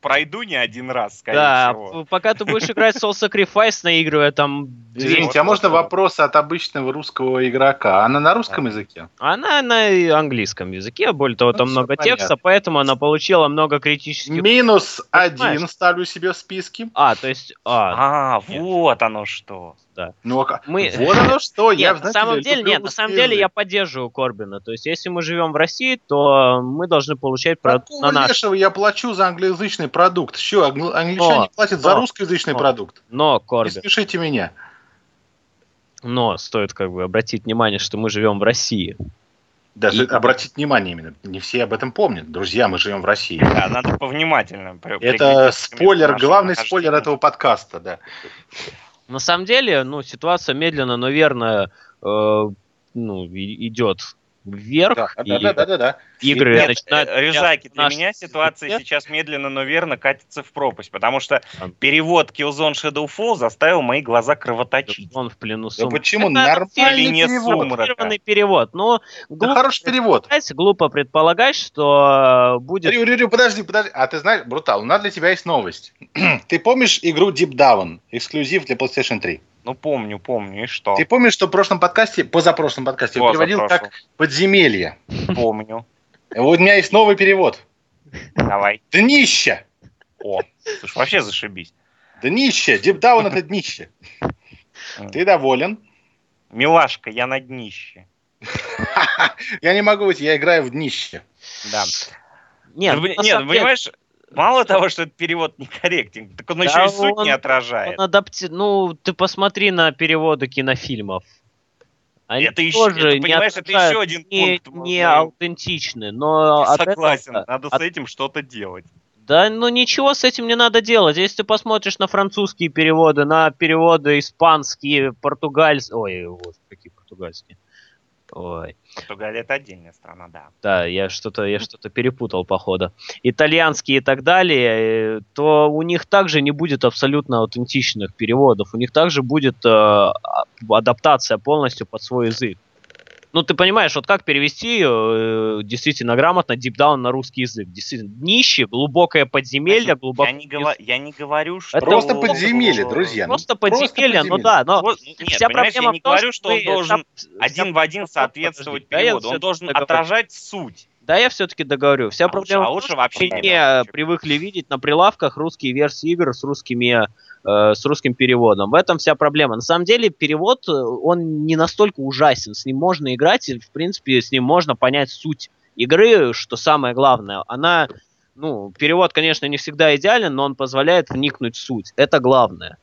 Speaker 3: пройду не один раз, скорее
Speaker 1: Да,
Speaker 3: всего.
Speaker 1: пока ты будешь играть Soul Sacrifice, наигрывая там...
Speaker 2: Извините, а можно вопрос от обычного русского игрока? Она на русском языке?
Speaker 1: Она на английском языке, более того,
Speaker 2: Ну,
Speaker 1: там много текста, поэтому она получила много критических...
Speaker 2: Минус один ставлю себе в списке.
Speaker 1: А, то есть... А,
Speaker 3: А, вот оно что.
Speaker 2: Ну, а
Speaker 1: Мы- [LAUGHS]
Speaker 2: вот оно что, я,
Speaker 1: нет, на
Speaker 2: знаете
Speaker 1: самом
Speaker 2: ли,
Speaker 1: деле, нет, на самом деле я поддерживаю Корбина. То есть, если мы живем в России, то мы должны получать продукт на наш.
Speaker 2: лешего я плачу за англоязычный продукт? Что, англ- англичане
Speaker 1: Но,
Speaker 2: платят за
Speaker 1: но,
Speaker 2: русскоязычный
Speaker 1: но.
Speaker 2: продукт?
Speaker 1: Но,
Speaker 2: Не
Speaker 1: Корбин,
Speaker 2: смешите меня.
Speaker 1: но стоит как бы обратить внимание, что мы живем в России.
Speaker 2: Даже
Speaker 1: И-
Speaker 2: обратить внимание именно, не все об этом помнят. Друзья, мы живем в России.
Speaker 3: Да, надо повнимательно.
Speaker 2: Это спойлер, главный спойлер этого подкаста, да.
Speaker 1: На самом деле, ну, ситуация медленно, но верно э, ну, и- идет вверх.
Speaker 2: Да,
Speaker 1: и
Speaker 2: да, да, да, да, да.
Speaker 1: игры
Speaker 3: Нет,
Speaker 1: начинают...
Speaker 3: э, Резаки, для
Speaker 1: наш
Speaker 3: меня ситуация
Speaker 1: язык.
Speaker 3: сейчас медленно, но верно катится в пропасть, потому что перевод Killzone Shadowfall заставил мои глаза кровоточить.
Speaker 1: Он в плену
Speaker 2: Да
Speaker 1: сумрака.
Speaker 2: почему?
Speaker 1: Это
Speaker 2: Нормальный
Speaker 3: не
Speaker 2: перевод.
Speaker 1: перевод. Но
Speaker 2: Да
Speaker 1: глупо,
Speaker 2: хороший перевод.
Speaker 1: глупо предполагать, что э, будет...
Speaker 2: Рю, Рю, Рю, подожди, подожди. А ты знаешь, Брутал, у нас для тебя есть новость. [CLEARS THROAT] ты помнишь игру Deep Down, эксклюзив для PlayStation 3?
Speaker 3: Ну, помню, помню, и что?
Speaker 2: Ты помнишь, что в прошлом подкасте, позапрошлом подкасте, я переводил как подземелье.
Speaker 3: Помню.
Speaker 2: Вот у меня есть новый перевод.
Speaker 3: Давай.
Speaker 2: Днище.
Speaker 3: О, слушай, вообще зашибись.
Speaker 2: Днище. Down это днище. Ты доволен?
Speaker 3: Милашка, я на днище. [LAUGHS]
Speaker 2: Я не могу быть, я играю в днище.
Speaker 3: Да.
Speaker 1: Нет,
Speaker 3: Ну, нет, понимаешь, мало того, что этот перевод некорректен, так он
Speaker 1: Да
Speaker 3: еще и суть
Speaker 1: он-
Speaker 3: не отражает.
Speaker 1: он адапти- Ну, ты посмотри на переводы кинофильмов. Они
Speaker 3: Это еще-
Speaker 1: тоже
Speaker 3: это,
Speaker 1: не
Speaker 3: понимаешь, это
Speaker 1: отражают-
Speaker 3: еще один
Speaker 1: не,
Speaker 3: пункт
Speaker 1: не аутентичны, но
Speaker 3: Согласен,
Speaker 1: этого-
Speaker 3: надо
Speaker 1: от-
Speaker 3: с этим что-то делать.
Speaker 1: Да, ну ничего с этим не надо делать. Если ты посмотришь на французские переводы, на переводы испанские, португальские... Ой, вот какие португальские. Ой,
Speaker 3: Португалия это отдельная страна, да.
Speaker 1: да, я что-то я что-то перепутал, походу. Итальянские и так далее, э, то у них также не будет абсолютно аутентичных переводов. У них также будет э, а- адаптация полностью под свой язык. Ну, ты понимаешь, вот как перевести э, действительно грамотно Deep Down на русский язык? Действительно, днище, глубокое подземелье, глубоко...
Speaker 3: Я не, говор- я не говорю, что...
Speaker 1: Это
Speaker 2: Просто подземелье, друзья. ну,
Speaker 1: Просто подземелье, ну да, но
Speaker 3: Вот, нет,
Speaker 1: вся проблема
Speaker 3: я не
Speaker 1: в том,
Speaker 3: говорю, что он должен один в один соответствовать переводу. Он должен
Speaker 1: договорю.
Speaker 3: отражать суть.
Speaker 1: Да, я все-таки договорю. Вся
Speaker 3: А
Speaker 1: проблема
Speaker 3: лучше- а
Speaker 1: в том,
Speaker 3: лучше
Speaker 1: что
Speaker 3: вообще
Speaker 1: мы
Speaker 3: не
Speaker 1: привыкли видеть на прилавках русские версии игр с русскими э, с русским переводом. В этом вся проблема. На самом деле перевод, э, он не настолько ужасен. С ним можно играть, и, в принципе, с ним можно понять суть игры, что самое главное. Она, ну, перевод, конечно, не всегда идеален, но он позволяет вникнуть в суть. Это главное.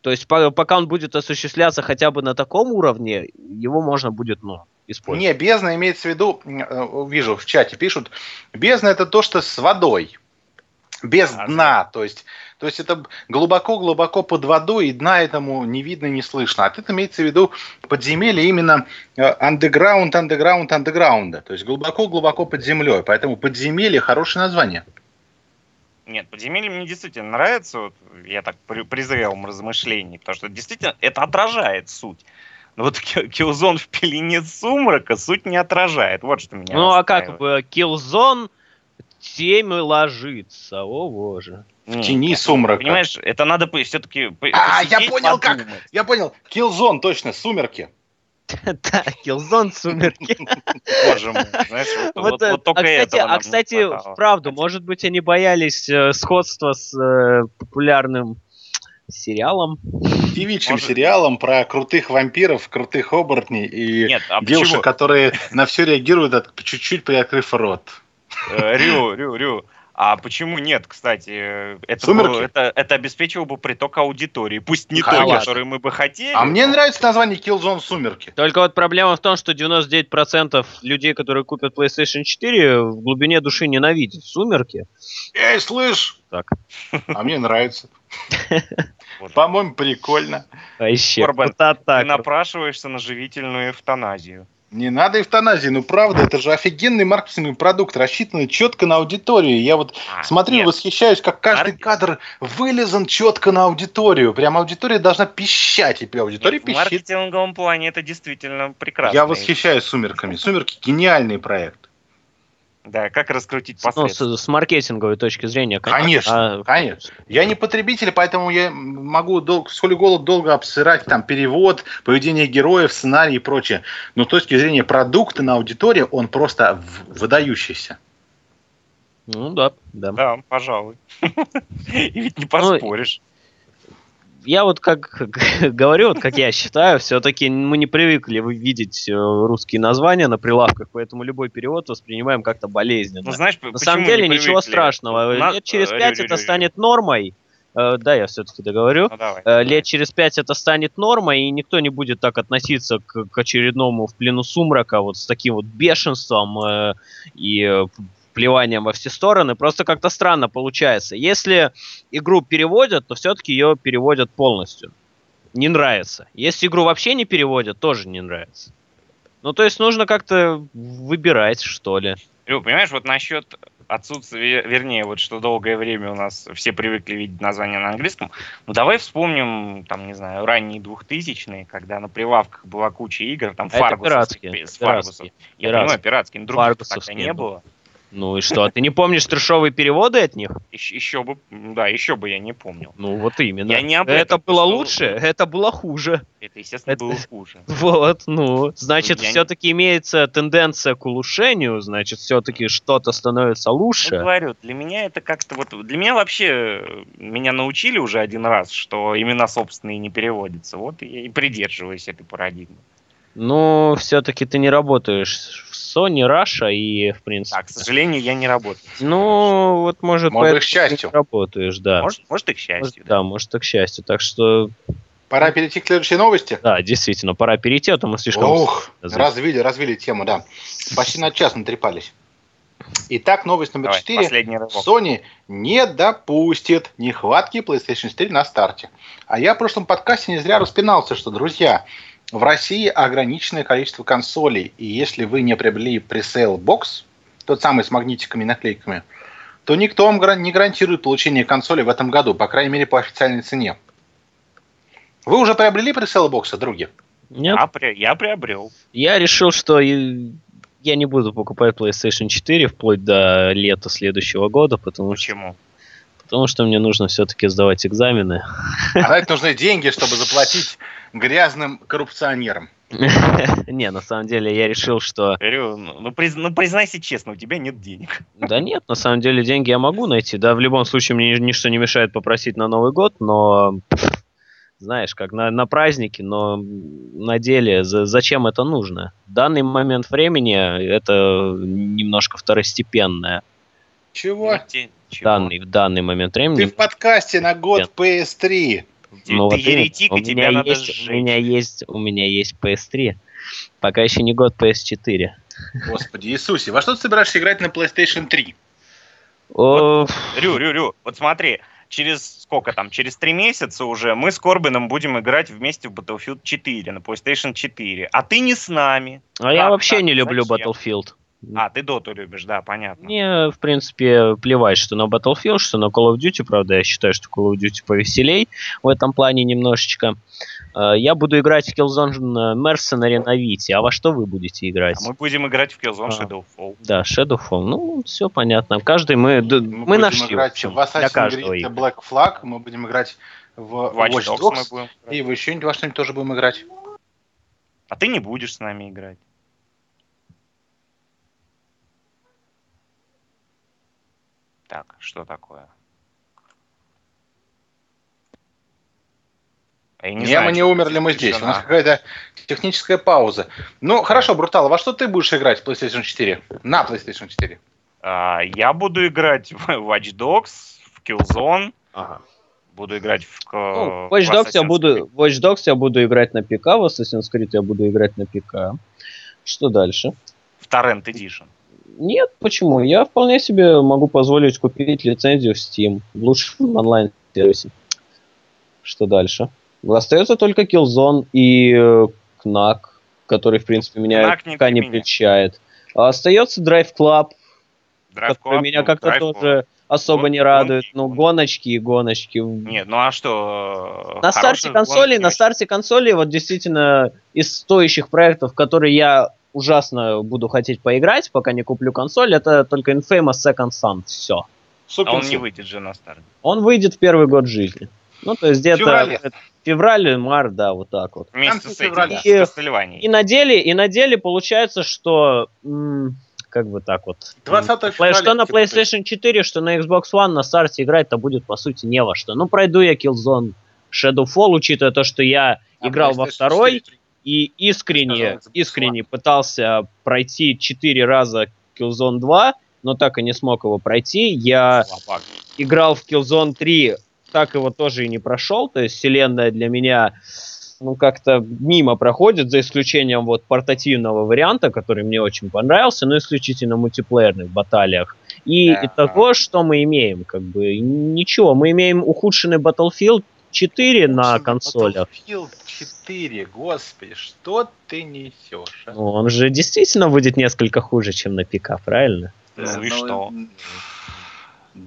Speaker 1: То есть по- пока он будет осуществляться хотя бы на таком уровне, его можно будет, ну, использовать.
Speaker 2: Не, бездна имеется в виду, э, вижу в чате пишут, бездна это то, что с водой. Без
Speaker 3: А,
Speaker 2: дна, то есть, то есть это глубоко-глубоко под водой, и дна этому не видно, не слышно. А тут имеется в виду подземелье именно underground, underground, underground. То есть глубоко-глубоко под землей. Поэтому подземелье хорошее название.
Speaker 3: Нет, подземелье мне действительно нравится. Вот я так при, при зрелом размышлении, потому что действительно это отражает суть. Но вот Ки- Killzone в пелене сумрака суть не отражает. Вот что меня
Speaker 1: Ну а как бы Killzone темы ложится, о боже.
Speaker 2: В тени
Speaker 3: нет,
Speaker 2: сумрака.
Speaker 3: Понимаешь, это надо все-таки
Speaker 2: А, я понял, как. Я понял. Killzone, точно, сумерки. [LAUGHS]
Speaker 1: Да, Killzone сумерки. [LAUGHS]
Speaker 3: Боже мой, знаешь, вот, вот-
Speaker 1: Вот,
Speaker 3: вот только
Speaker 1: а кстати,
Speaker 3: этого нам
Speaker 1: а кстати,
Speaker 3: хватало.
Speaker 1: вправду, может быть, они боялись э, сходства с э, популярным сериалом.
Speaker 2: Девичьим
Speaker 3: Может-
Speaker 2: сериалом про крутых вампиров, крутых оборотней и
Speaker 3: Нет, а
Speaker 2: девушек,
Speaker 3: почему?
Speaker 2: которые на все реагируют, от- чуть-чуть приоткрыв рот.
Speaker 3: Э, Рю, Рю, Рю. А почему нет, кстати? э, Это, было- это, это обеспечивало бы приток аудитории. Пусть не
Speaker 2: А,
Speaker 3: той, которую мы бы хотели.
Speaker 2: А мне нравится название Killzone Сумерки.
Speaker 1: Только вот проблема в том, что 99% людей, которые купят PlayStation 4, в глубине души ненавидят сумерки.
Speaker 2: Эй, слышь!
Speaker 1: Так.
Speaker 2: А мне нравится. [LAUGHS] По-моему, прикольно.
Speaker 1: А а
Speaker 3: Ты
Speaker 1: так.
Speaker 3: напрашиваешься на живительную эвтаназию.
Speaker 2: Не надо эвтаназии, ну правда, это же офигенный маркетинговый продукт, рассчитанный четко на аудиторию. Я вот
Speaker 3: А,
Speaker 2: смотрю,
Speaker 3: нет.
Speaker 2: восхищаюсь, как каждый
Speaker 3: Марк-
Speaker 2: кадр вылезан четко на аудиторию. Прям аудитория должна пищать, и аудитория
Speaker 3: Нет, в
Speaker 2: пищит.
Speaker 3: маркетинговом плане это действительно прекрасно.
Speaker 2: Я восхищаюсь «Сумерками». «Сумерки» — гениальный проект.
Speaker 3: Да, как раскрутить
Speaker 1: Ну,
Speaker 3: посредством.
Speaker 1: с, с маркетинговой точки зрения,
Speaker 2: Конечно,
Speaker 1: А,
Speaker 2: конечно. Я не потребитель, поэтому я могу дол- сколь голод долго обсырать там перевод, поведение героев, сценарий и прочее. Но с точки зрения продукта на аудиторию он просто выдающийся.
Speaker 1: Ну да, да.
Speaker 3: Да, пожалуй. [LAUGHS] И ведь не
Speaker 1: Ну,
Speaker 3: поспоришь.
Speaker 1: Я вот как [LAUGHS] говорю, вот как я считаю, все-таки мы не привыкли вы- видеть э, русские названия на прилавках, поэтому любой перевод воспринимаем как-то болезненно.
Speaker 3: Ну, знаешь,
Speaker 1: На самом деле ничего страшного. Лет через пять это станет нормой. Э, Да, я все-таки договорю.
Speaker 3: Ну, давай.
Speaker 1: Э, Лет через пять это станет нормой, и никто не будет так относиться к, к очередному в плену сумрака вот с таким вот бешенством и плеванием во все стороны. Просто как-то странно получается. Если игру переводят, то все-таки ее переводят полностью. Не нравится. Если игру вообще не переводят, тоже не нравится. Ну, то есть нужно как-то выбирать, что ли.
Speaker 3: Лю, понимаешь, вот насчет отсутствия, вернее, вот что долгое время у нас все привыкли видеть название на английском, ну давай вспомним, там, не знаю, ранние двухтысячные, когда на прилавках была куча игр, там,
Speaker 1: А это
Speaker 3: Фаргусовских,
Speaker 1: пиратские,
Speaker 3: с Фаргусов.
Speaker 1: пиратские.
Speaker 3: Я
Speaker 1: Пиратские.
Speaker 3: понимаю, пиратские, но других тогда не
Speaker 1: были.
Speaker 3: было.
Speaker 1: Ну и что, а ты не помнишь трешовые переводы от них?
Speaker 3: Еще, еще бы, да, еще бы я не помнил.
Speaker 1: Ну вот именно.
Speaker 3: Я не об
Speaker 1: это
Speaker 3: этом,
Speaker 1: было
Speaker 3: что-
Speaker 1: лучше, это было хуже.
Speaker 3: Это, естественно,
Speaker 1: Это-
Speaker 3: было хуже. [LAUGHS]
Speaker 1: Вот, ну, значит,
Speaker 3: Я не-
Speaker 1: все-таки имеется тенденция к улучшению, значит, все-таки что-то становится
Speaker 3: Ну,
Speaker 1: лучше.
Speaker 3: говорю, для меня это как-то вот... Для меня вообще... э, Меня научили уже один раз, что имена собственные не переводятся. Вот я и придерживаюсь этой парадигмы.
Speaker 1: Ну, все-таки ты не работаешь в Sony, Russia и, в принципе...
Speaker 3: Так, к сожалению, я не работаю.
Speaker 1: Ну, вот может,
Speaker 2: Может,
Speaker 1: поэтому
Speaker 2: к счастью.
Speaker 1: работаешь, да.
Speaker 3: Может, может и к
Speaker 1: Может,
Speaker 3: счастью.
Speaker 1: да, может, и к счастью. Так что,
Speaker 2: Пора перейти к следующей новости.
Speaker 1: да, действительно, пора перейти, а то мы слишком...
Speaker 2: Ух,
Speaker 1: разве-
Speaker 2: развили, развили тему, да. Почти на час натрепались. Итак, новость номер
Speaker 3: Давай,
Speaker 2: 4.
Speaker 3: последний рывок.
Speaker 2: Sony не допустит нехватки PlayStation 4 на старте. А я в прошлом подкасте не зря распинался, что, друзья, в России ограниченное количество консолей. И если вы не приобрели пресейл бокс, тот самый с магнитиками и наклейками, то никто вам не гарантирует получение консоли в этом году, по крайней мере, по официальной цене. Вы уже приобрели пресейл бокса, други?
Speaker 1: Нет,
Speaker 3: Я, при- я приобрел.
Speaker 1: Я решил, что я не буду покупать PlayStation 4 вплоть до лета следующего года, потому что,
Speaker 3: Почему?
Speaker 1: потому что мне нужно все-таки сдавать экзамены.
Speaker 2: А на это нужны деньги, чтобы заплатить грязным коррупционерам. [LAUGHS]
Speaker 1: Не, на самом деле я решил, что...
Speaker 3: Говорю, ну, ну, приз- ну, признайся честно, у тебя нет денег. [LAUGHS]
Speaker 1: Да нет, на самом деле деньги я могу найти. Да, в любом случае мне ничто не мешает попросить на Новый год, но... Знаешь, как на, на празднике, но на деле за- зачем это нужно? В данный момент времени это немножко второстепенное.
Speaker 2: Чего?
Speaker 1: В данный, в данный момент
Speaker 2: Ты
Speaker 1: времени.
Speaker 2: в подкасте на год PS3.
Speaker 3: Ты,
Speaker 1: Ну,
Speaker 3: ты
Speaker 1: вот
Speaker 3: еретик,
Speaker 1: у
Speaker 3: и тебя
Speaker 1: меня
Speaker 3: надо
Speaker 1: есть,
Speaker 3: сжечь.
Speaker 1: у меня есть, у меня есть PS3. Пока еще не год PS4.
Speaker 2: Господи Иисусе, во что ты собираешься играть на PlayStation 3?
Speaker 1: О,
Speaker 3: Рю, Рю, Рю, вот смотри, через сколько там, через три месяца уже мы с Корбином будем играть вместе в Battlefield 4 на PlayStation 4, а ты не с нами.
Speaker 1: а я
Speaker 3: как
Speaker 1: вообще
Speaker 3: так?
Speaker 1: не люблю
Speaker 3: Зачем?
Speaker 1: Battlefield.
Speaker 3: А, ты Доту любишь, да, понятно.
Speaker 1: Мне, в принципе, плевать, что на Battlefield, что на Call of Duty. Правда, я считаю, что Call of Duty повеселей в этом плане немножечко. Э, Я буду играть в Killzone Mercenary на Вите. А во что вы будете играть?
Speaker 3: А мы будем играть в Killzone
Speaker 1: А.
Speaker 3: Shadowfall.
Speaker 1: Да, Shadowfall. Ну, все понятно. Каждый мы... Мы,
Speaker 2: будем
Speaker 1: нашли, в
Speaker 2: играть
Speaker 1: общем,
Speaker 2: в Assassin's Creed. Black Flag, мы будем играть в
Speaker 3: Watch
Speaker 2: Watch
Speaker 3: Dogs
Speaker 2: Dogs,
Speaker 3: мы будем играть.
Speaker 2: и в еще во что-нибудь тоже будем играть.
Speaker 3: А ты не будешь с нами играть. Так, что такое? Я
Speaker 2: Не,
Speaker 3: знаю,
Speaker 2: мы не умерли, мы здесь. У нас какая-то техническая пауза. Ну, хорошо, Брутал, во что ты будешь играть в PlayStation 4? На PlayStation 4.
Speaker 3: А, я буду играть в Watch Dogs, в Killzone,
Speaker 2: Ага.
Speaker 3: буду играть в... к-
Speaker 1: Ну, Watch Dogs я буду. Watch Dogs я буду играть на ПК, в Assassin's Creed я буду играть на ПК. Что дальше?
Speaker 3: В Torrent Edition.
Speaker 1: Нет, почему? Я вполне себе могу позволить купить лицензию в Steam в лучшем онлайн-сервисе. Что дальше? Остается только Killzone и э, Knack. который, в принципе, меня
Speaker 3: Кнак не
Speaker 1: пока не. А остается Drive Club,
Speaker 3: Drive
Speaker 1: который
Speaker 3: Club,
Speaker 1: меня
Speaker 3: ну,
Speaker 1: как-то
Speaker 3: Drive Club.
Speaker 1: тоже особо
Speaker 3: Гон-
Speaker 1: не радует.
Speaker 3: гонки,
Speaker 1: Ну, гоночки и гоночки.
Speaker 3: Нет, ну а что?
Speaker 1: На
Speaker 3: хороших
Speaker 1: старте консоли, на старте консоли, вот действительно из стоящих проектов, которые я ужасно буду хотеть поиграть, пока не куплю консоль, это только Infamous Second Son. Все.
Speaker 3: очень. А он не выйдет же на старт.
Speaker 1: Он выйдет в первый год жизни. Ну, то есть где-то
Speaker 2: феврале.
Speaker 1: февраль, март, да, вот так вот.
Speaker 3: Вместе с этим,
Speaker 1: И-. И на деле, и на деле получается, что м, как бы так вот.
Speaker 2: 20
Speaker 1: М,
Speaker 2: февраля,
Speaker 1: Что на
Speaker 2: типа.
Speaker 1: PlayStation 4, что на Xbox One на старте играть-то будет по сути не во что. Ну, пройду я Killzone Shadowfall, учитывая то, что я
Speaker 2: А
Speaker 1: играл во второй
Speaker 2: 4
Speaker 1: и искренне, искренне пытался пройти 4 раза Killzone 2, но так и не смог его пройти. Я
Speaker 3: Слабак.
Speaker 1: играл в Killzone 3, так его тоже и не прошел. То есть вселенная для меня ну, как-то мимо проходит, за исключением вот портативного варианта, который мне очень понравился, но исключительно в мультиплеерных баталиях. И
Speaker 2: Да.
Speaker 1: итого, что мы имеем? Как бы ничего, мы имеем ухудшенный Battlefield 4 на консолях.
Speaker 2: Battlefield 4, господи, что ты несешь? а?
Speaker 1: Ну, он же действительно будет несколько хуже, чем на ПК, правильно?
Speaker 3: Ну
Speaker 2: Да,
Speaker 3: и что?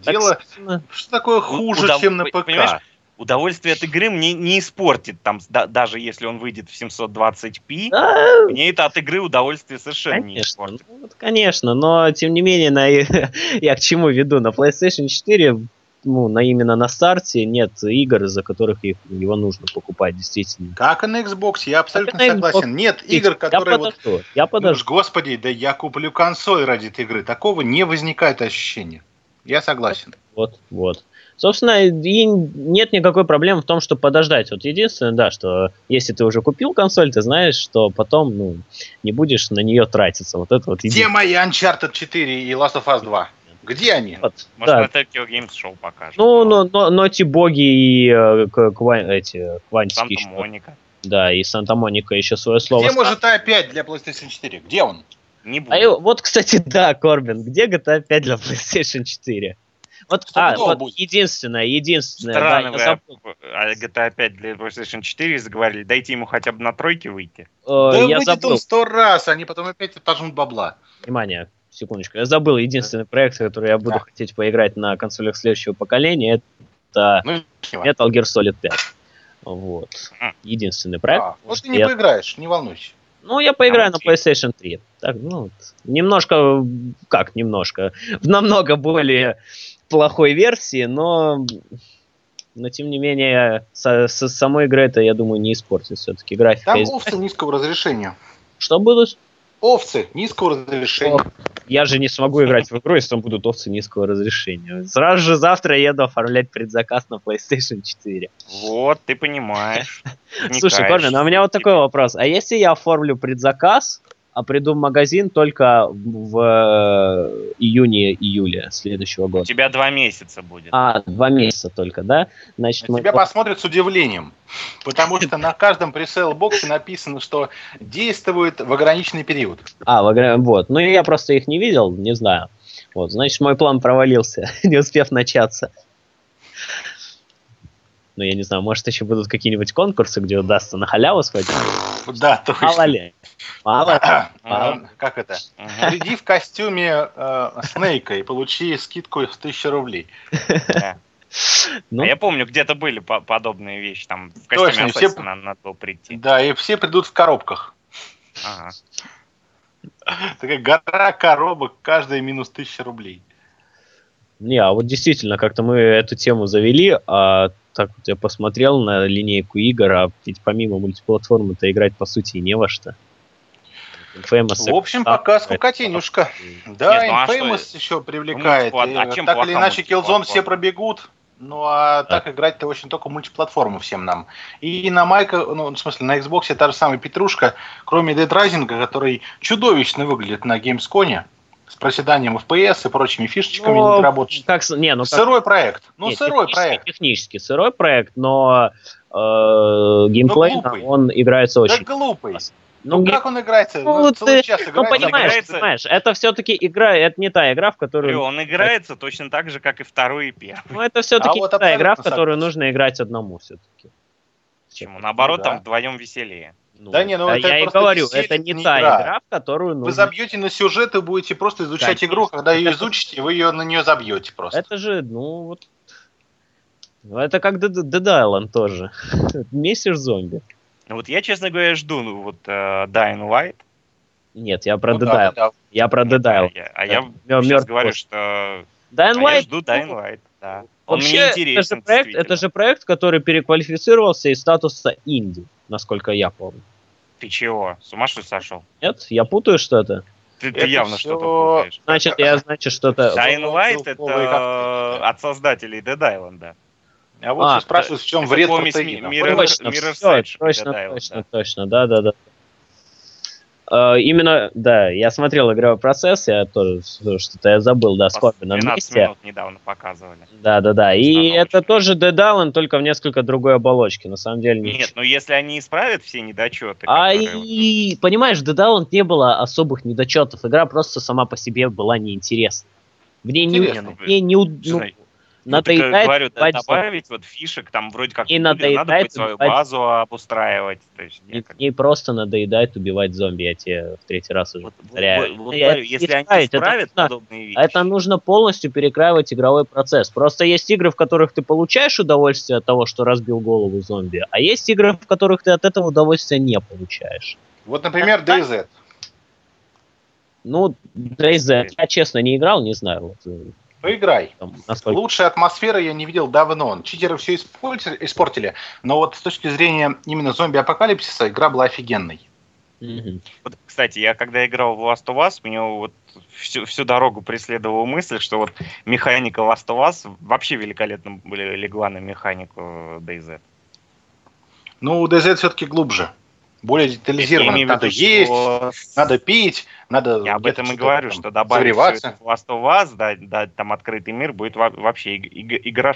Speaker 1: Так,
Speaker 2: Дело,
Speaker 1: собственно,
Speaker 2: что такое хуже,
Speaker 3: удов-
Speaker 2: чем на ПК?
Speaker 3: понимаешь, Удовольствие от игры мне не испортит, там, да- даже если он выйдет в 720p,
Speaker 1: да,
Speaker 3: мне это от игры удовольствие совершенно не
Speaker 1: Конечно,
Speaker 3: испортит.
Speaker 1: ну, вот, конечно, но тем не менее, на, [LAUGHS] я к чему веду? На PlayStation 4, ну, на, именно на старте нет игр, из-за которых их, его нужно покупать, действительно.
Speaker 2: Как и на Xbox, я абсолютно
Speaker 1: Как
Speaker 2: согласен. Нет игр, которые
Speaker 1: я
Speaker 2: вот...
Speaker 1: подожду, я
Speaker 2: Ну,
Speaker 1: подожду.
Speaker 2: уж, господи, да я куплю консоль ради этой игры. Такого не возникает ощущения. Я согласен.
Speaker 1: Вот, вот. Собственно, и нет никакой проблемы в том, чтобы подождать. Вот единственное, да, что если ты уже купил консоль, ты знаешь, что потом, ну, не будешь на нее тратиться. Вот это вот
Speaker 2: Где мои Uncharted 4 и Last of Us 2? Где они?
Speaker 1: Вот,
Speaker 3: Может,
Speaker 1: да.
Speaker 3: на Tokyo Games Show покажут.
Speaker 1: Ну, но, но, Ноти Боги и э, ква- эти квантики.
Speaker 3: Санта-Моника.
Speaker 1: Да, и Санта-Моника еще свое слово.
Speaker 2: Где может опять для PlayStation 4? Где он?
Speaker 3: Не буду.
Speaker 1: А вот, кстати, [LAUGHS] да, Корбин, где GTA 5 для PlayStation 4? Вот, а, вот
Speaker 2: будет.
Speaker 1: единственное, единственное, да,
Speaker 3: Странно
Speaker 1: я
Speaker 3: вы
Speaker 1: забыл.
Speaker 3: о GTA 5 для PlayStation 4 заговорили. Дайте ему хотя бы на тройке выйти.
Speaker 1: Э,
Speaker 2: Да
Speaker 1: я
Speaker 2: выйдет
Speaker 1: забыл,
Speaker 2: он сто раз, они потом опять отожмут бабла.
Speaker 1: внимание, секундочку, я забыл единственный проект, который я буду
Speaker 2: Да.
Speaker 1: хотеть поиграть на консолях следующего поколения, это
Speaker 2: Ну.
Speaker 1: Metal Gear Solid 5. Вот.
Speaker 3: М.
Speaker 1: Единственный проект.
Speaker 2: А, вот
Speaker 1: что
Speaker 2: ты не
Speaker 1: я-
Speaker 2: поиграешь, не волнуйся.
Speaker 1: Ну, я поиграю
Speaker 3: А
Speaker 1: на PlayStation 3. Так, ну, вот. немножко, как немножко, в намного более плохой версии, но, но тем не менее, со, со самой игрой-то, я думаю, не испортит все-таки графика.
Speaker 2: Там овцы низкого разрешения.
Speaker 1: Что будут?
Speaker 2: Овцы низкого разрешения.
Speaker 1: Я же не смогу играть в игру, если там будут овцы низкого разрешения. Сразу же завтра еду оформлять предзаказ на PlayStation 4.
Speaker 3: Вот, ты понимаешь. [LAUGHS]
Speaker 1: Слушай. Корнин, а у меня вот такой вопрос. А если я оформлю предзаказ, а приду в магазин только в э, июне-июле следующего
Speaker 3: У
Speaker 1: года?
Speaker 3: тебя два месяца будет.
Speaker 1: А, два месяца только, да? Значит,
Speaker 2: На
Speaker 1: мы...
Speaker 2: тебя посмотрят с удивлением, потому что на каждом пресейл-боксе написано, что действует в ограниченный период.
Speaker 1: А, в вот. Ну, я просто их не видел, не знаю. Вот, значит, мой план провалился, [LAUGHS] не успев начаться. Ну, я не знаю, может, еще будут какие-нибудь конкурсы, где удастся на халяву схватить? [LAUGHS]
Speaker 2: Да, точно.
Speaker 1: Мало [CLEARS THROAT] ли. Мало
Speaker 2: Как это?
Speaker 3: Мгм,
Speaker 2: Приди в костюме э, Снейка и получи скидку в 1000 рублей.
Speaker 3: да. [LAUGHS]
Speaker 1: Ну,
Speaker 3: А я помню, где-то были по- подобные вещи. Там в
Speaker 2: Точно,
Speaker 3: костюме
Speaker 2: все-
Speaker 3: Ассасина надо было прийти.
Speaker 2: Да, и все придут в коробках.
Speaker 3: Ага. [LAUGHS]
Speaker 2: Такая гора коробок, каждая минус 1000 рублей.
Speaker 1: Не, а вот действительно, как-то мы эту тему завели, а так вот я посмотрел на линейку игр, а ведь помимо мультиплатформы-то играть по сути и не во что. Infamous,
Speaker 2: В общем,
Speaker 1: Xbox,
Speaker 2: пока
Speaker 1: это-
Speaker 2: скукотенюшка. Да,
Speaker 3: Нет, ну а
Speaker 2: Infamous еще привлекает.
Speaker 3: Ну, а чем
Speaker 2: так или иначе, Killzone все пробегут. Ну, а так играть-то очень только мультиплатформу всем нам. И на Майка, ну, в смысле, на Xbox та же самая Петрушка, кроме Dead Rising, который чудовищно выглядит на Gamescom, с проседанием FPS и прочими фишечками
Speaker 1: Ну,
Speaker 2: не работает.
Speaker 1: Как, не, ну как
Speaker 2: сырой проект. Ну,
Speaker 1: Не,
Speaker 2: сырой
Speaker 1: технически-
Speaker 2: проект.
Speaker 1: Технически сырой проект, но э, геймплей
Speaker 2: Ну, глупый.
Speaker 1: он играется
Speaker 2: Да
Speaker 1: очень.
Speaker 2: глупый.
Speaker 1: классно.
Speaker 2: Ну,
Speaker 1: ге-
Speaker 2: как он играется?
Speaker 1: Ну,
Speaker 2: Ну,
Speaker 1: ты-
Speaker 2: час
Speaker 1: ну, понимаешь,
Speaker 3: играется-
Speaker 1: понимаешь, это все-таки игра, это не та игра, в
Speaker 3: И
Speaker 1: которую...
Speaker 3: он играется точно так же, как и второй и первый.
Speaker 1: Ну, это все-таки
Speaker 2: А вот
Speaker 1: не та игра, в которую нужно играть одному все-таки.
Speaker 3: Почему? Наоборот,
Speaker 2: Ну да.
Speaker 3: там вдвоем веселее.
Speaker 1: Ну,
Speaker 2: Да не, ну
Speaker 1: а
Speaker 2: это
Speaker 1: я и говорю, это не
Speaker 2: не
Speaker 1: та
Speaker 2: игра.
Speaker 1: игра, в которую
Speaker 2: Вы
Speaker 1: нужно...
Speaker 2: забьете на сюжет и будете просто изучать
Speaker 1: Конечно.
Speaker 2: игру, когда ее изучите, вы ее на нее забьете просто.
Speaker 1: Это же, ну вот... Ну, Это как Dead Dead Island тоже. [LAUGHS] Месишь зомби.
Speaker 3: Ну вот я, честно говоря, жду ну, вот э, Dying Light.
Speaker 1: Нет, я про
Speaker 2: Ну
Speaker 1: Dead
Speaker 2: да,
Speaker 1: Island.
Speaker 2: да,
Speaker 1: Я про Dead
Speaker 3: А
Speaker 1: Island.
Speaker 3: я, а я сейчас говорю, что
Speaker 1: Dying
Speaker 3: а я
Speaker 1: Light,
Speaker 3: жду Dying Light, да. Он
Speaker 1: Вообще,
Speaker 3: мне
Speaker 1: это
Speaker 3: интересен,
Speaker 1: же, проект, это же проект, который переквалифицировался из статуса инди, насколько я помню.
Speaker 3: Ты чего? С ума что сошел?
Speaker 1: Нет? Я путаю что-то?
Speaker 3: Ты, ты
Speaker 2: Это
Speaker 3: явно
Speaker 2: всё-
Speaker 3: что-то путаешь.
Speaker 1: Значит, я, значит, что-то...
Speaker 3: Dying Light это от создателей Dead Island, да.
Speaker 2: А вот
Speaker 1: А,
Speaker 2: все спрашивают, в чем
Speaker 3: это
Speaker 2: вред протеина.
Speaker 3: ми- мира-
Speaker 1: Точно, точно, точно,
Speaker 3: да.
Speaker 1: точно, да, да, да. Э, Именно, да, я смотрел игровой процесс, я тоже что-то я забыл, да, с на
Speaker 3: 12
Speaker 1: месте.
Speaker 3: минут недавно показывали.
Speaker 1: Да, да, да. И это тоже Dead Island, только в несколько другой оболочке. На самом деле ничего.
Speaker 3: Нет, ну если они исправят все недочеты,
Speaker 1: А
Speaker 3: которые
Speaker 1: и, понимаешь, Dead Island не было особых недочетов. Игра просто сама по себе была неинтересна. В ней не,
Speaker 2: Интересно.
Speaker 1: не, уд-
Speaker 3: Не
Speaker 1: ну,
Speaker 3: Ну, э,
Speaker 1: надоедает
Speaker 3: говорю, да, добавить вот фишек, там вроде как
Speaker 1: И
Speaker 3: будет, надо
Speaker 1: надоедает
Speaker 3: будет свою
Speaker 1: убивать-
Speaker 3: базу обустраивать. То есть,
Speaker 1: И
Speaker 3: я как-
Speaker 1: просто надоедает убивать зомби, я тебе в третий раз уже
Speaker 3: вот-
Speaker 1: повторяю.
Speaker 3: вот- вот
Speaker 1: Я-
Speaker 3: говорю,
Speaker 1: это
Speaker 3: если
Speaker 1: не
Speaker 3: они
Speaker 1: это
Speaker 3: исправят
Speaker 1: нужно-
Speaker 3: подобные вещи,
Speaker 1: Это нужно полностью перекраивать игровой процесс. Просто есть игры, в которых ты получаешь удовольствие от того, что разбил голову зомби, а есть игры, в которых ты от этого удовольствия не получаешь.
Speaker 2: Вот, например, DayZ.
Speaker 1: Ну, DayZ, я честно не играл, не знаю, вот, э,
Speaker 2: Поиграй.
Speaker 1: там, насколько...
Speaker 2: Лучшей атмосферы я не видел давно. Читеры все испортили, испортили, но вот с точки зрения именно зомби-апокалипсиса игра была офигенной.
Speaker 1: Мгм.
Speaker 3: Вот, кстати, я когда играл в Last of Us, меня вот всю, всю дорогу преследовала мысль, что вот механика Last of Us вообще великолепно были- легла на механику DayZ.
Speaker 2: Ну, у DayZ все-таки глубже. Более
Speaker 3: в
Speaker 2: Надо
Speaker 3: виду,
Speaker 2: есть,
Speaker 3: что
Speaker 2: надо пить, надо...
Speaker 3: Я об этом и говорю,
Speaker 2: там
Speaker 3: что добавить Last of Us, да, да, там открытый мир, будет во- вообще иг- иг- игра,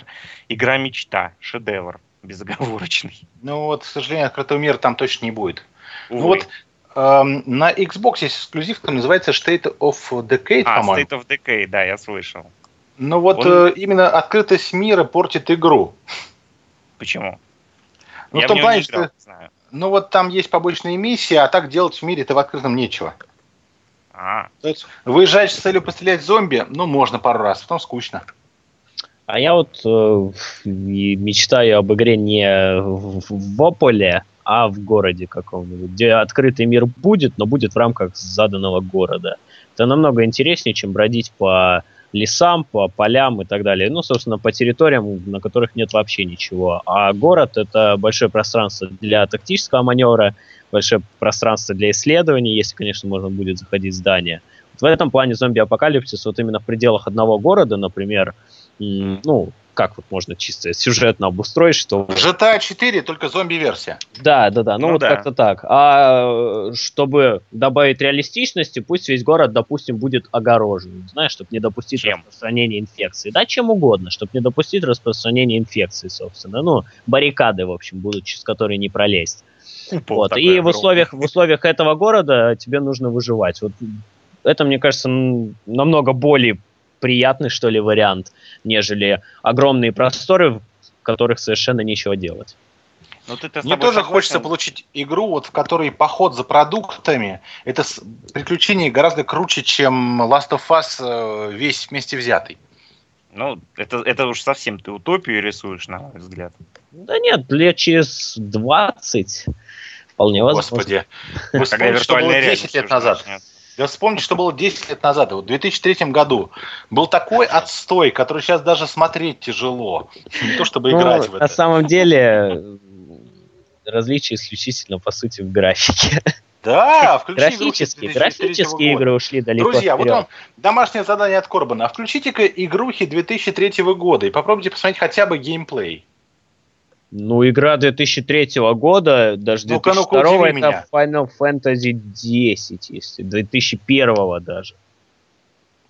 Speaker 3: игра мечта, шедевр безоговорочный.
Speaker 2: Ну вот, к сожалению, открытого мира там точно не будет. Ну
Speaker 3: Увы.
Speaker 2: вот эм, на Xbox есть эксклюзив, там называется State of Decay,
Speaker 3: а,
Speaker 2: по-моему.
Speaker 3: State of Decay, да, я слышал.
Speaker 2: Ну вот
Speaker 3: Он-
Speaker 2: э, именно открытость мира портит игру.
Speaker 3: Почему?
Speaker 2: Ну,
Speaker 3: я
Speaker 2: в том плане,
Speaker 3: не играл,
Speaker 2: что
Speaker 3: не знаю.
Speaker 2: Ну вот там есть побочные миссии, а так делать в мире-то в открытом нечего.
Speaker 3: А,
Speaker 2: То есть выезжаешь с целью пострелять в зомби, ну, можно пару раз, потом скучно.
Speaker 1: А я вот э, мечтаю об игре не в, в Ополе, а в городе каком-нибудь, где открытый мир будет, но будет в рамках заданного города. Это намного интереснее, чем бродить по лесам, по полям и так далее. Ну, собственно, по территориям, на которых нет вообще ничего. А город — это большое пространство для тактического маневра, большое пространство для исследований, если, конечно, можно будет заходить в здание. В этом плане зомби-апокалипсис вот именно в пределах одного города, например, ну, как вот можно чисто сюжетно обустроить, что...
Speaker 2: GTA 4, только зомби-версия.
Speaker 1: Да, да, да, ну,
Speaker 3: Ну
Speaker 1: вот
Speaker 3: да.
Speaker 1: как-то так. А э, чтобы добавить реалистичности, пусть весь город, допустим, будет огорожен, знаешь, чтобы не допустить
Speaker 3: Чем?
Speaker 1: распространения инфекции. Да, чем угодно, чтобы не допустить распространения инфекции, собственно. Ну, баррикады, в общем, будут, через которые не пролезть.
Speaker 3: купол
Speaker 1: Вот. И в условиях, в условиях этого города тебе нужно выживать. Вот это, мне кажется, намного более приятный, что ли, вариант, нежели огромные просторы, в которых совершенно нечего делать.
Speaker 3: Ну, ты-то с
Speaker 2: Мне тоже
Speaker 3: согласен?
Speaker 2: хочется получить игру, вот в которой поход за продуктами, это приключение гораздо круче, чем Last of Us э, весь вместе взятый.
Speaker 3: Ну, это, это уж совсем ты утопию рисуешь, на мой взгляд.
Speaker 1: Да нет, лет через 20 вполне возможно.
Speaker 2: Господи. Вы
Speaker 3: Когда
Speaker 2: вспомните, что было
Speaker 3: виртуальная
Speaker 2: 10
Speaker 3: реальность
Speaker 2: лет назад.
Speaker 3: начнет.
Speaker 2: Да вспомните, что было 10 лет назад. Вот в 2003 году был такой отстой, который сейчас даже смотреть тяжело. Не то чтобы
Speaker 1: Ну,
Speaker 2: играть в
Speaker 1: на
Speaker 2: это.
Speaker 1: самом деле м, различие исключительно, по сути, в графике.
Speaker 2: Да, включи
Speaker 1: Графические,
Speaker 2: 2003
Speaker 1: графические игры ушли далеко
Speaker 2: Друзья, вот
Speaker 1: вперед.
Speaker 2: вам домашнее задание от Корбана. Включите-ка игрухи 2003 года и попробуйте посмотреть хотя бы геймплей.
Speaker 1: Ну, игра 2003 года, даже
Speaker 2: Ну-ка,
Speaker 1: 2002
Speaker 2: ну-ка, удиви
Speaker 1: это
Speaker 2: меня.
Speaker 1: Final Fantasy 10, если 2001 даже.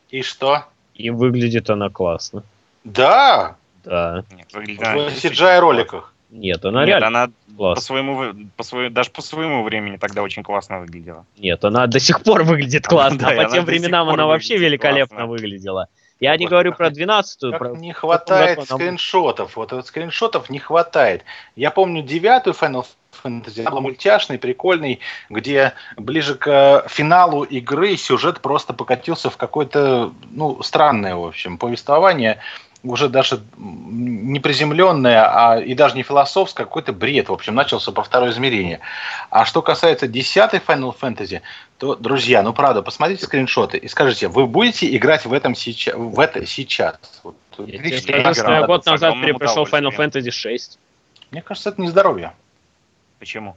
Speaker 2: И что?
Speaker 1: И выглядит она классно.
Speaker 2: Да,
Speaker 1: Да.
Speaker 3: Нет, выглядит
Speaker 2: в
Speaker 3: она
Speaker 2: CGI роликах.
Speaker 1: Нет, она
Speaker 3: Нет,
Speaker 1: реально
Speaker 3: она по
Speaker 1: классная.
Speaker 3: своему, по своему, даже по своему времени тогда очень классно выглядела.
Speaker 1: Нет, она до сих пор выглядит [LAUGHS] классно,
Speaker 3: Да,
Speaker 1: а по тем временам она вообще великолепно
Speaker 3: классно.
Speaker 1: выглядела. Я не говорю про
Speaker 2: не-
Speaker 1: 12-ю.
Speaker 2: Как
Speaker 1: про-
Speaker 2: не хватает скриншотов. Вот, вот скриншотов не хватает. Я помню девятую Final Fantasy, она была мультяшный, прикольный, где ближе к э, финалу игры сюжет просто покатился в какое-то, ну, странное, в общем, повествование, уже даже не приземленное, а и даже не философское, а какой-то бред, в общем, начался про второе измерение. А что касается десятой Final Fantasy, то, друзья, ну правда, посмотрите скриншоты и скажите, вы будете играть в этом сейчас, в это сейчас? Вот,
Speaker 1: я год назад перепрошел Final. Fantasy 6.
Speaker 2: Мне кажется, это не здоровье.
Speaker 3: Почему?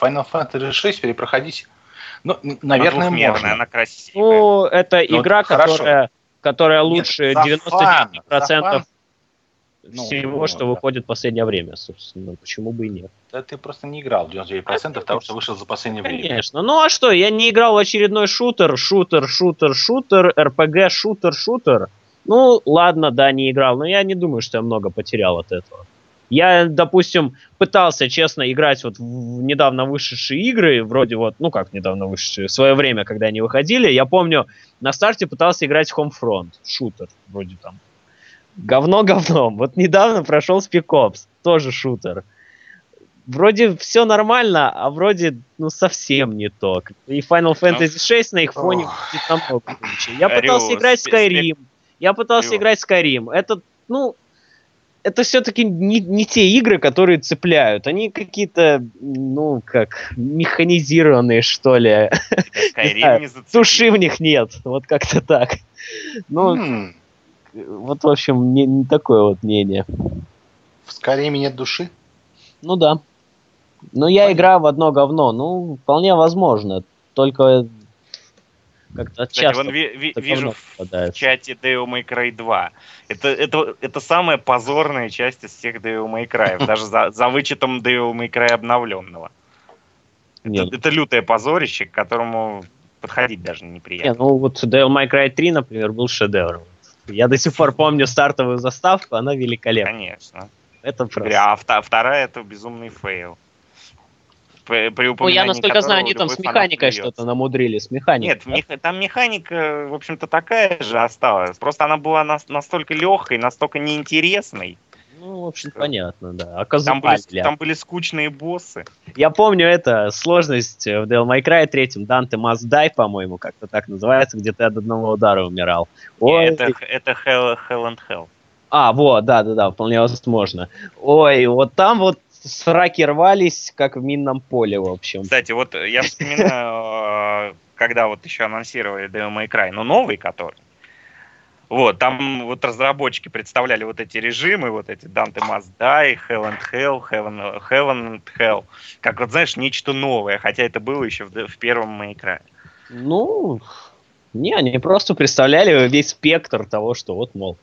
Speaker 2: Final Fantasy 6 перепроходить, ну, наверное, можно.
Speaker 3: Она красивая.
Speaker 1: Ну, это
Speaker 2: Ну,
Speaker 1: игра,
Speaker 2: хорошо.
Speaker 1: которая, которая
Speaker 2: Нет,
Speaker 1: лучше
Speaker 2: за фан,
Speaker 1: 99%
Speaker 2: за фан. Ну,
Speaker 1: всего,
Speaker 2: ну,
Speaker 1: что
Speaker 2: да.
Speaker 1: выходит в последнее время, собственно. Почему бы и нет?
Speaker 2: Да ты просто не играл 99% того, что вышло за последнее время.
Speaker 1: Конечно. Ну а что, я не играл в очередной шутер, шутер, шутер, шутер, РПГ, шутер, шутер. Ну, ладно, да, не играл, но я не думаю, что я много потерял от этого. Я, допустим, пытался, честно, играть вот в недавно вышедшие игры, вроде вот, ну как недавно вышедшие, в свое время, когда они выходили, я помню, на старте пытался играть в Homefront, шутер, вроде там. Говно [LAUGHS] говном. Вот недавно прошел Spec Ops, тоже шутер. Вроде все нормально, а вроде, ну, совсем не то. И Final Fantasy 6 на их фоне будет намного круче. Я пытался играть Skyrim. Я пытался играть Skyrim. Это, ну, это все-таки не, не те игры, которые цепляют. Они какие-то, ну, как, механизированные, что ли. [LAUGHS] Знаю,
Speaker 3: не зацепил.
Speaker 1: Души в них нет. Вот как-то так. Ну,
Speaker 2: М,
Speaker 1: вот, в общем, не, не такое вот мнение.
Speaker 2: В Скайриме нет души?
Speaker 1: Ну да. Ну, я
Speaker 2: Понятно.
Speaker 1: играю в одно говно. Ну, вполне возможно. Только как-то часто
Speaker 3: вон ви- ви- вижу
Speaker 1: говно
Speaker 3: в
Speaker 1: попадается.
Speaker 3: чате Devil May Cry 2. Это, это, это самая позорная часть из всех Devil May Cry. [LAUGHS] Даже за, за вычетом Devil May Cry обновленного.
Speaker 1: Нет.
Speaker 3: Это, это лютое позорище, к которому подходить даже
Speaker 1: Не,
Speaker 3: неприятно.
Speaker 1: ну вот Devil May Cry 3, например, был шедевром. Я до сих пор помню стартовую заставку, она великолепна.
Speaker 3: Конечно.
Speaker 1: Это просто...
Speaker 3: А вторая это безумный fail. При, при
Speaker 1: Ну, я,
Speaker 3: упоминании
Speaker 1: насколько знаю, они там с механикой что-то намудрили, с механикой.
Speaker 3: Нет, мех- там механика, в общем-то, такая же осталась. Просто она была нас- настолько легкой, настолько неинтересной.
Speaker 1: Ну, в общем,
Speaker 3: Что?
Speaker 1: понятно, да. А
Speaker 3: Там были, там были скучные боссы.
Speaker 1: Я помню это, сложность в Devil May Cry 3, Dante Must Die, по-моему, как-то так называется, где ты от одного удара умирал. Ой,
Speaker 3: Это, это Hell, Hell and Hell.
Speaker 1: А, вот, да-да-да, вполне возможно. Ой, вот там вот сраки рвались, как в минном поле, в общем.
Speaker 3: Кстати, вот я вспоминаю, э, когда вот еще анонсировали Devil May Cry, ну новый который. Вот, там вот разработчики представляли вот эти режимы, вот эти Dante Must Die, Hell and Hell, Heaven, Heaven and Hell. Как вот, знаешь, нечто новое, хотя это было еще в, в первом May Cry.
Speaker 1: Ну, не, они просто представляли весь спектр того, что вот, мол,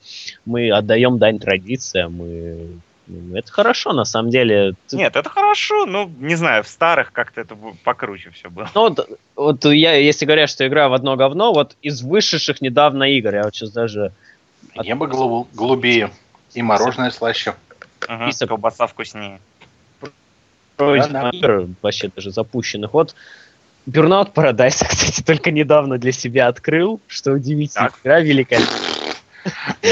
Speaker 1: мы отдаем дань традициям, мы... ну, Это хорошо, на самом деле.
Speaker 3: Нет, это хорошо, ну, не знаю, в старых как-то это покруче все было.
Speaker 1: Ну, вот, вот я, если говорят, что играю в одно говно, вот из вышедших недавно игр, я вот сейчас даже...
Speaker 2: Небо голу- голубее и мороженое слаще.
Speaker 3: Ага,
Speaker 1: список.
Speaker 3: колбаса вкуснее.
Speaker 1: пройденных
Speaker 2: Да-да.
Speaker 1: игр, вообще даже запущенных. Вот Burnout Paradise, [LAUGHS] кстати, только недавно для себя открыл, что удивительно.
Speaker 3: Так.
Speaker 1: Игра великолепная.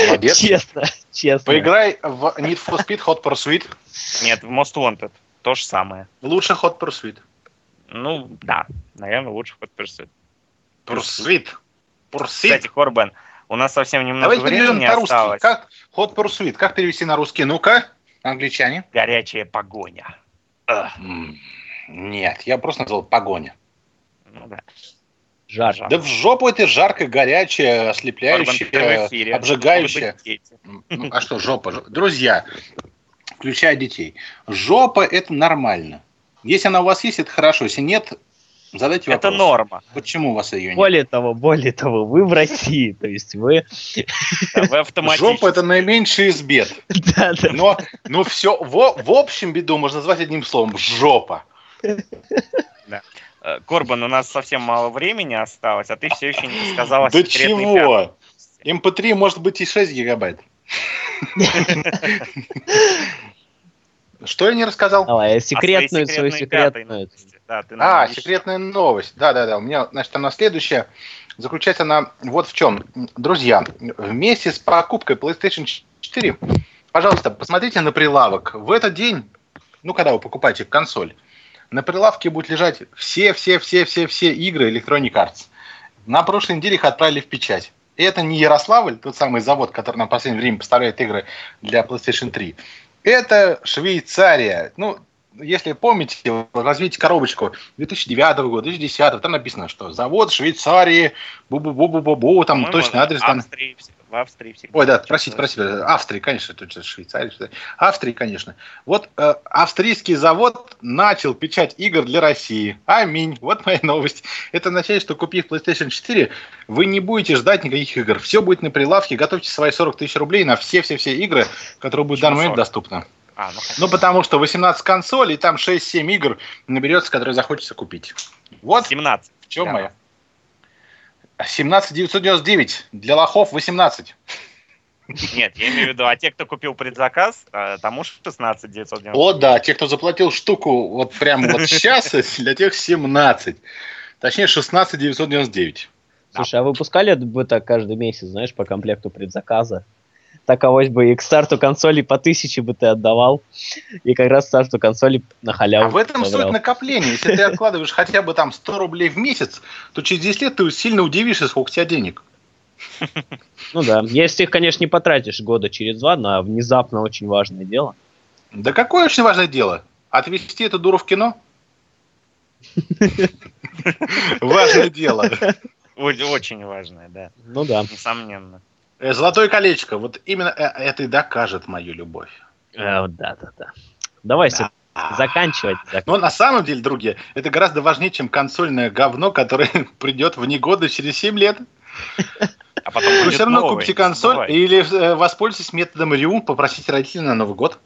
Speaker 2: Молодец.
Speaker 1: Честно, честно.
Speaker 2: Поиграй в Need for Speed Hot Pursuit.
Speaker 3: Нет, в Most Wanted то же самое.
Speaker 2: Лучше Hot Pursuit.
Speaker 3: Ну, да, наверное, лучше хоть Pursuit.
Speaker 2: Pursuit.
Speaker 3: Кстати,
Speaker 2: Pursuit.
Speaker 3: Корбан, у нас совсем немного
Speaker 2: Давайте переведем
Speaker 3: времени
Speaker 2: по-русски.
Speaker 3: осталось.
Speaker 2: Как Hot Pursuit? Как перевести на русский? Ну-ка, англичане.
Speaker 3: Горячая погоня.
Speaker 2: Нет, я просто назвал погоня.
Speaker 3: Ну да.
Speaker 1: Жар.
Speaker 3: Жар.
Speaker 2: Да в жопу это жарко, горячее, ослепляющее, обжигающее. Ну, а что, жопа? жо- Друзья, включая детей, жопа это нормально. Если она у вас есть, это хорошо. Если нет, задайте
Speaker 3: Это
Speaker 2: вопрос.
Speaker 3: норма.
Speaker 2: Почему у вас ее нет?
Speaker 1: Более того, более того, вы в России, то есть вы...
Speaker 3: Да, Вы автоматически.
Speaker 2: Жопа это наименьший из бед.
Speaker 1: Да, да.
Speaker 2: Но, ну все, в, в общем беду можно назвать одним словом. Жопа.
Speaker 3: Э, Корбан, у нас совсем мало времени осталось, а ты все еще не сказал о
Speaker 2: Да чего? MP3 может быть и 6 гигабайт. [LAUGHS] Что я не рассказал?
Speaker 1: Давай, секретную
Speaker 3: А свои
Speaker 1: свою секретную.
Speaker 2: А, секретная новость. Да-да-да, у меня, значит, она следующая. Заключается она вот в чем. Друзья, вместе с покупкой PlayStation 4, пожалуйста, посмотрите на прилавок. В этот день, ну, когда вы покупаете консоль, на прилавке будут лежать все-все-все-все-все игры Electronic Arts. На прошлой неделе их отправили в печать. И это не Ярославль, тот самый завод, который на последнее время поставляет игры для PlayStation 3. Это Швейцария. Ну, если помните, возьмите коробочку 2009 года, 2010, там написано, что завод Швейцарии, бу-бу-бу-бу-бу, там
Speaker 3: По-моему,
Speaker 2: точный адрес.
Speaker 3: в
Speaker 2: Там...
Speaker 3: В Австрии всегда.
Speaker 2: Ой, да, простите, простите, Австрии, конечно, тут же Швейцария, Австрии, конечно. Вот э, австрийский завод начал печать игр для России. Аминь. Вот моя новость. Это означает, что купив PlayStation 4, вы не будете ждать никаких игр. Все будет на прилавке. Готовьте свои 40 тысяч рублей на все-все-все игры, которые будут в данный момент
Speaker 3: 40?
Speaker 2: доступны.
Speaker 3: А, ну,
Speaker 2: Ну, потому что 18 консолей, там 6-7 игр наберется, которые захочется купить. Вот
Speaker 3: 17.
Speaker 2: в чем
Speaker 3: Да.
Speaker 2: моя. 17 999. Для лохов 18.
Speaker 3: Нет, я имею в виду, а те, кто купил предзаказ, э, тому 16 990.
Speaker 2: О, да, те, кто заплатил штуку вот прямо вот [LAUGHS] сейчас, для тех 17. Точнее, 16 999.
Speaker 1: Слушай, а выпускали бы так каждый месяц, знаешь, по комплекту предзаказа? Так авось бы и к старту консоли по тысяче бы ты отдавал, и как раз к старту консоли на халяву
Speaker 2: А в этом
Speaker 1: забрал.
Speaker 2: суть накопления. Если ты откладываешь хотя бы там 100 рублей в месяц, то через 10 лет ты сильно удивишься, сколько у тебя денег.
Speaker 1: Ну да, если их, конечно, не потратишь года через два на внезапно очень важное дело.
Speaker 2: Да какое очень важное дело? Отвезти эту дуру в кино? [LAUGHS] Важное дело.
Speaker 3: Очень важное, да,
Speaker 1: Ну да.
Speaker 3: несомненно.
Speaker 2: Э, Золотое колечко. Вот именно э, это и докажет мою любовь.
Speaker 1: Э, да, да, да. Давай
Speaker 2: Да.
Speaker 1: заканчивать. зак-
Speaker 2: Но на самом деле, друзья, это гораздо важнее, чем консольное говно, которое [LAUGHS] придет в негодность через 7 лет.
Speaker 3: А потом
Speaker 2: Вы
Speaker 3: будет
Speaker 2: все равно
Speaker 3: новое,
Speaker 2: купите консоль
Speaker 3: забывай.
Speaker 2: или э, воспользуйтесь методом Рю, попросите родителей на Новый год.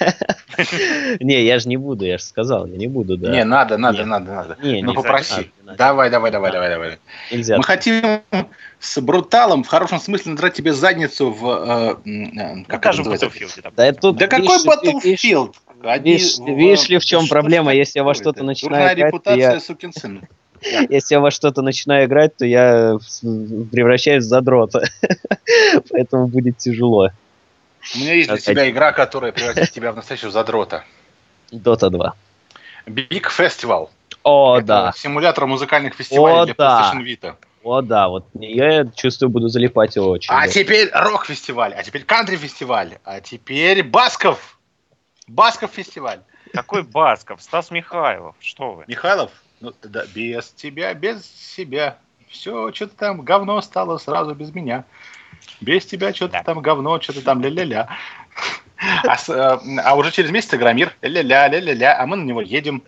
Speaker 2: [LAUGHS]
Speaker 1: Не, я же не буду, я же сказал, я не буду, да.
Speaker 2: Не, надо, надо, надо, надо.
Speaker 1: Не,
Speaker 2: Ну попроси. Давай, давай, давай, давай, давай.
Speaker 1: Нельзя.
Speaker 2: Мы хотим с бруталом в хорошем смысле надрать тебе задницу в... э, э, как это называется?
Speaker 1: Да это тут
Speaker 2: Да какой Battlefield?
Speaker 1: Видишь- ли, в чем
Speaker 2: Что
Speaker 1: проблема, если я во что-то начинаю
Speaker 2: Дурная репутация,
Speaker 1: я-
Speaker 2: сукин сын. [LAUGHS]
Speaker 1: Если я во что-то начинаю играть, то я превращаюсь в задрота. [LAUGHS] Поэтому будет тяжело.
Speaker 2: У меня есть для тебя игра, которая превратит тебя в настоящего задрота.
Speaker 1: Dota 2.
Speaker 2: Big Festival.
Speaker 1: О,
Speaker 2: Это
Speaker 1: да.
Speaker 2: Симулятор музыкальных фестивалей
Speaker 1: О,
Speaker 2: для
Speaker 1: да.
Speaker 2: PlayStation Vita.
Speaker 1: О, да. Вот я чувствую, буду залипать очень.
Speaker 2: А
Speaker 1: да.
Speaker 2: теперь рок-фестиваль, а теперь кантри-фестиваль, а теперь Басков. Басков фестиваль.
Speaker 3: Какой Басков? Стас Михайлов. Что вы?
Speaker 2: Михайлов, ну да, без тебя, без себя. Все, что-то там говно стало сразу без меня. Без тебя что-то
Speaker 3: Да.
Speaker 2: там говно, что-то там ля-ля-ля. А, с- э, а уже через месяц Игромир, ля-ля-ля, ля-ля-ля, а мы на него едем.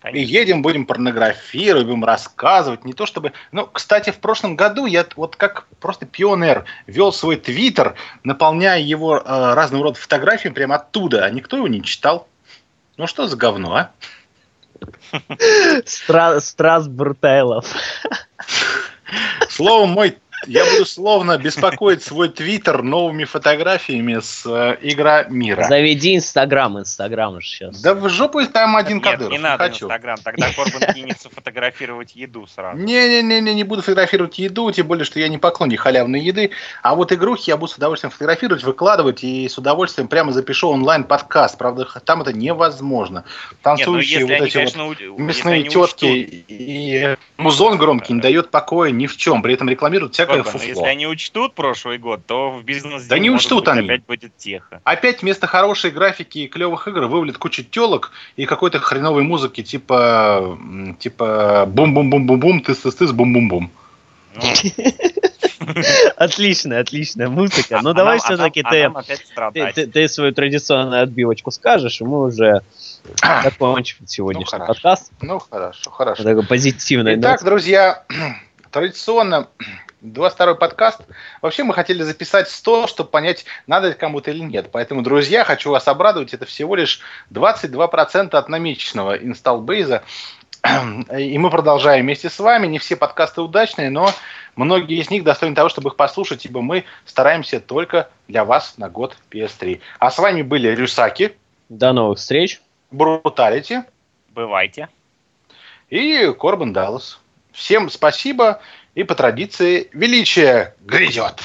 Speaker 2: И
Speaker 3: Конечно.
Speaker 2: едем, будем порнографировать, будем рассказывать. Не то чтобы... Ну, кстати, в прошлом году я вот как просто пионер вел свой твиттер, наполняя его э, разного рода фотографиями прямо оттуда, а никто его не читал. Ну что за говно, а?
Speaker 1: Стра- Страс.
Speaker 2: Словом, мой, я буду словно беспокоить свой твиттер новыми фотографиями с э, игра мира.
Speaker 1: Заведи Инстаграм, Инстаграм же сейчас.
Speaker 2: Да в жопу там один
Speaker 3: Нет,
Speaker 2: Кадыров,
Speaker 3: не
Speaker 2: не
Speaker 3: надо
Speaker 2: хочу.
Speaker 3: Инстаграм, тогда Корбан кинется фотографировать еду сразу.
Speaker 2: Не-не-не, не буду фотографировать еду, тем более, что я не поклонник халявной еды. А вот игрухи я буду с удовольствием фотографировать, выкладывать и с удовольствием прямо запишу онлайн-подкаст. Правда, там это невозможно.
Speaker 3: Нет, ну
Speaker 2: Танцующие вот
Speaker 3: они,
Speaker 2: эти вот
Speaker 3: конечно, уд-
Speaker 2: мясные тетки
Speaker 3: учтут-
Speaker 2: и музон громкий не дает покоя ни в чем. При этом рекламируют всякое Фуфло.
Speaker 3: если они учтут прошлый год, то в бизнес
Speaker 2: Да не учтут они.
Speaker 3: опять будет тихо.
Speaker 2: Опять вместо хорошей графики и клевых игр вывалит кучу телок и какой-то хреновой музыки типа типа бум-бум-бум-бум-бум, тыс-тыс-тыс, бум-бум-бум.
Speaker 3: Ну, [LAUGHS]
Speaker 1: Отличная, отличная музыка.
Speaker 3: а-
Speaker 1: Ну давай все-таки ты, свою традиционную отбивочку скажешь, и мы уже [CLEARS THROAT] закончим сегодняшний
Speaker 2: хорошо.
Speaker 1: подкаст.
Speaker 2: Ну хорошо, хорошо.
Speaker 1: Такой позитивный.
Speaker 2: Итак, друзья, [CLEARS THROAT] традиционно 22 подкаст. Вообще мы хотели записать 100, чтобы понять, надо это кому-то или нет. Поэтому, друзья, хочу вас обрадовать, это всего лишь 22% от намеченного инсталлбейза. И мы продолжаем вместе с вами. Не все подкасты удачные, но многие из них достойны того, чтобы их послушать, ибо мы стараемся только для вас на год PS3. А с вами были Рюсаки,
Speaker 1: До новых встреч.
Speaker 2: Бруталити.
Speaker 3: Бывайте.
Speaker 2: И Корбан Даллас. Всем спасибо. И по традиции величие грядет.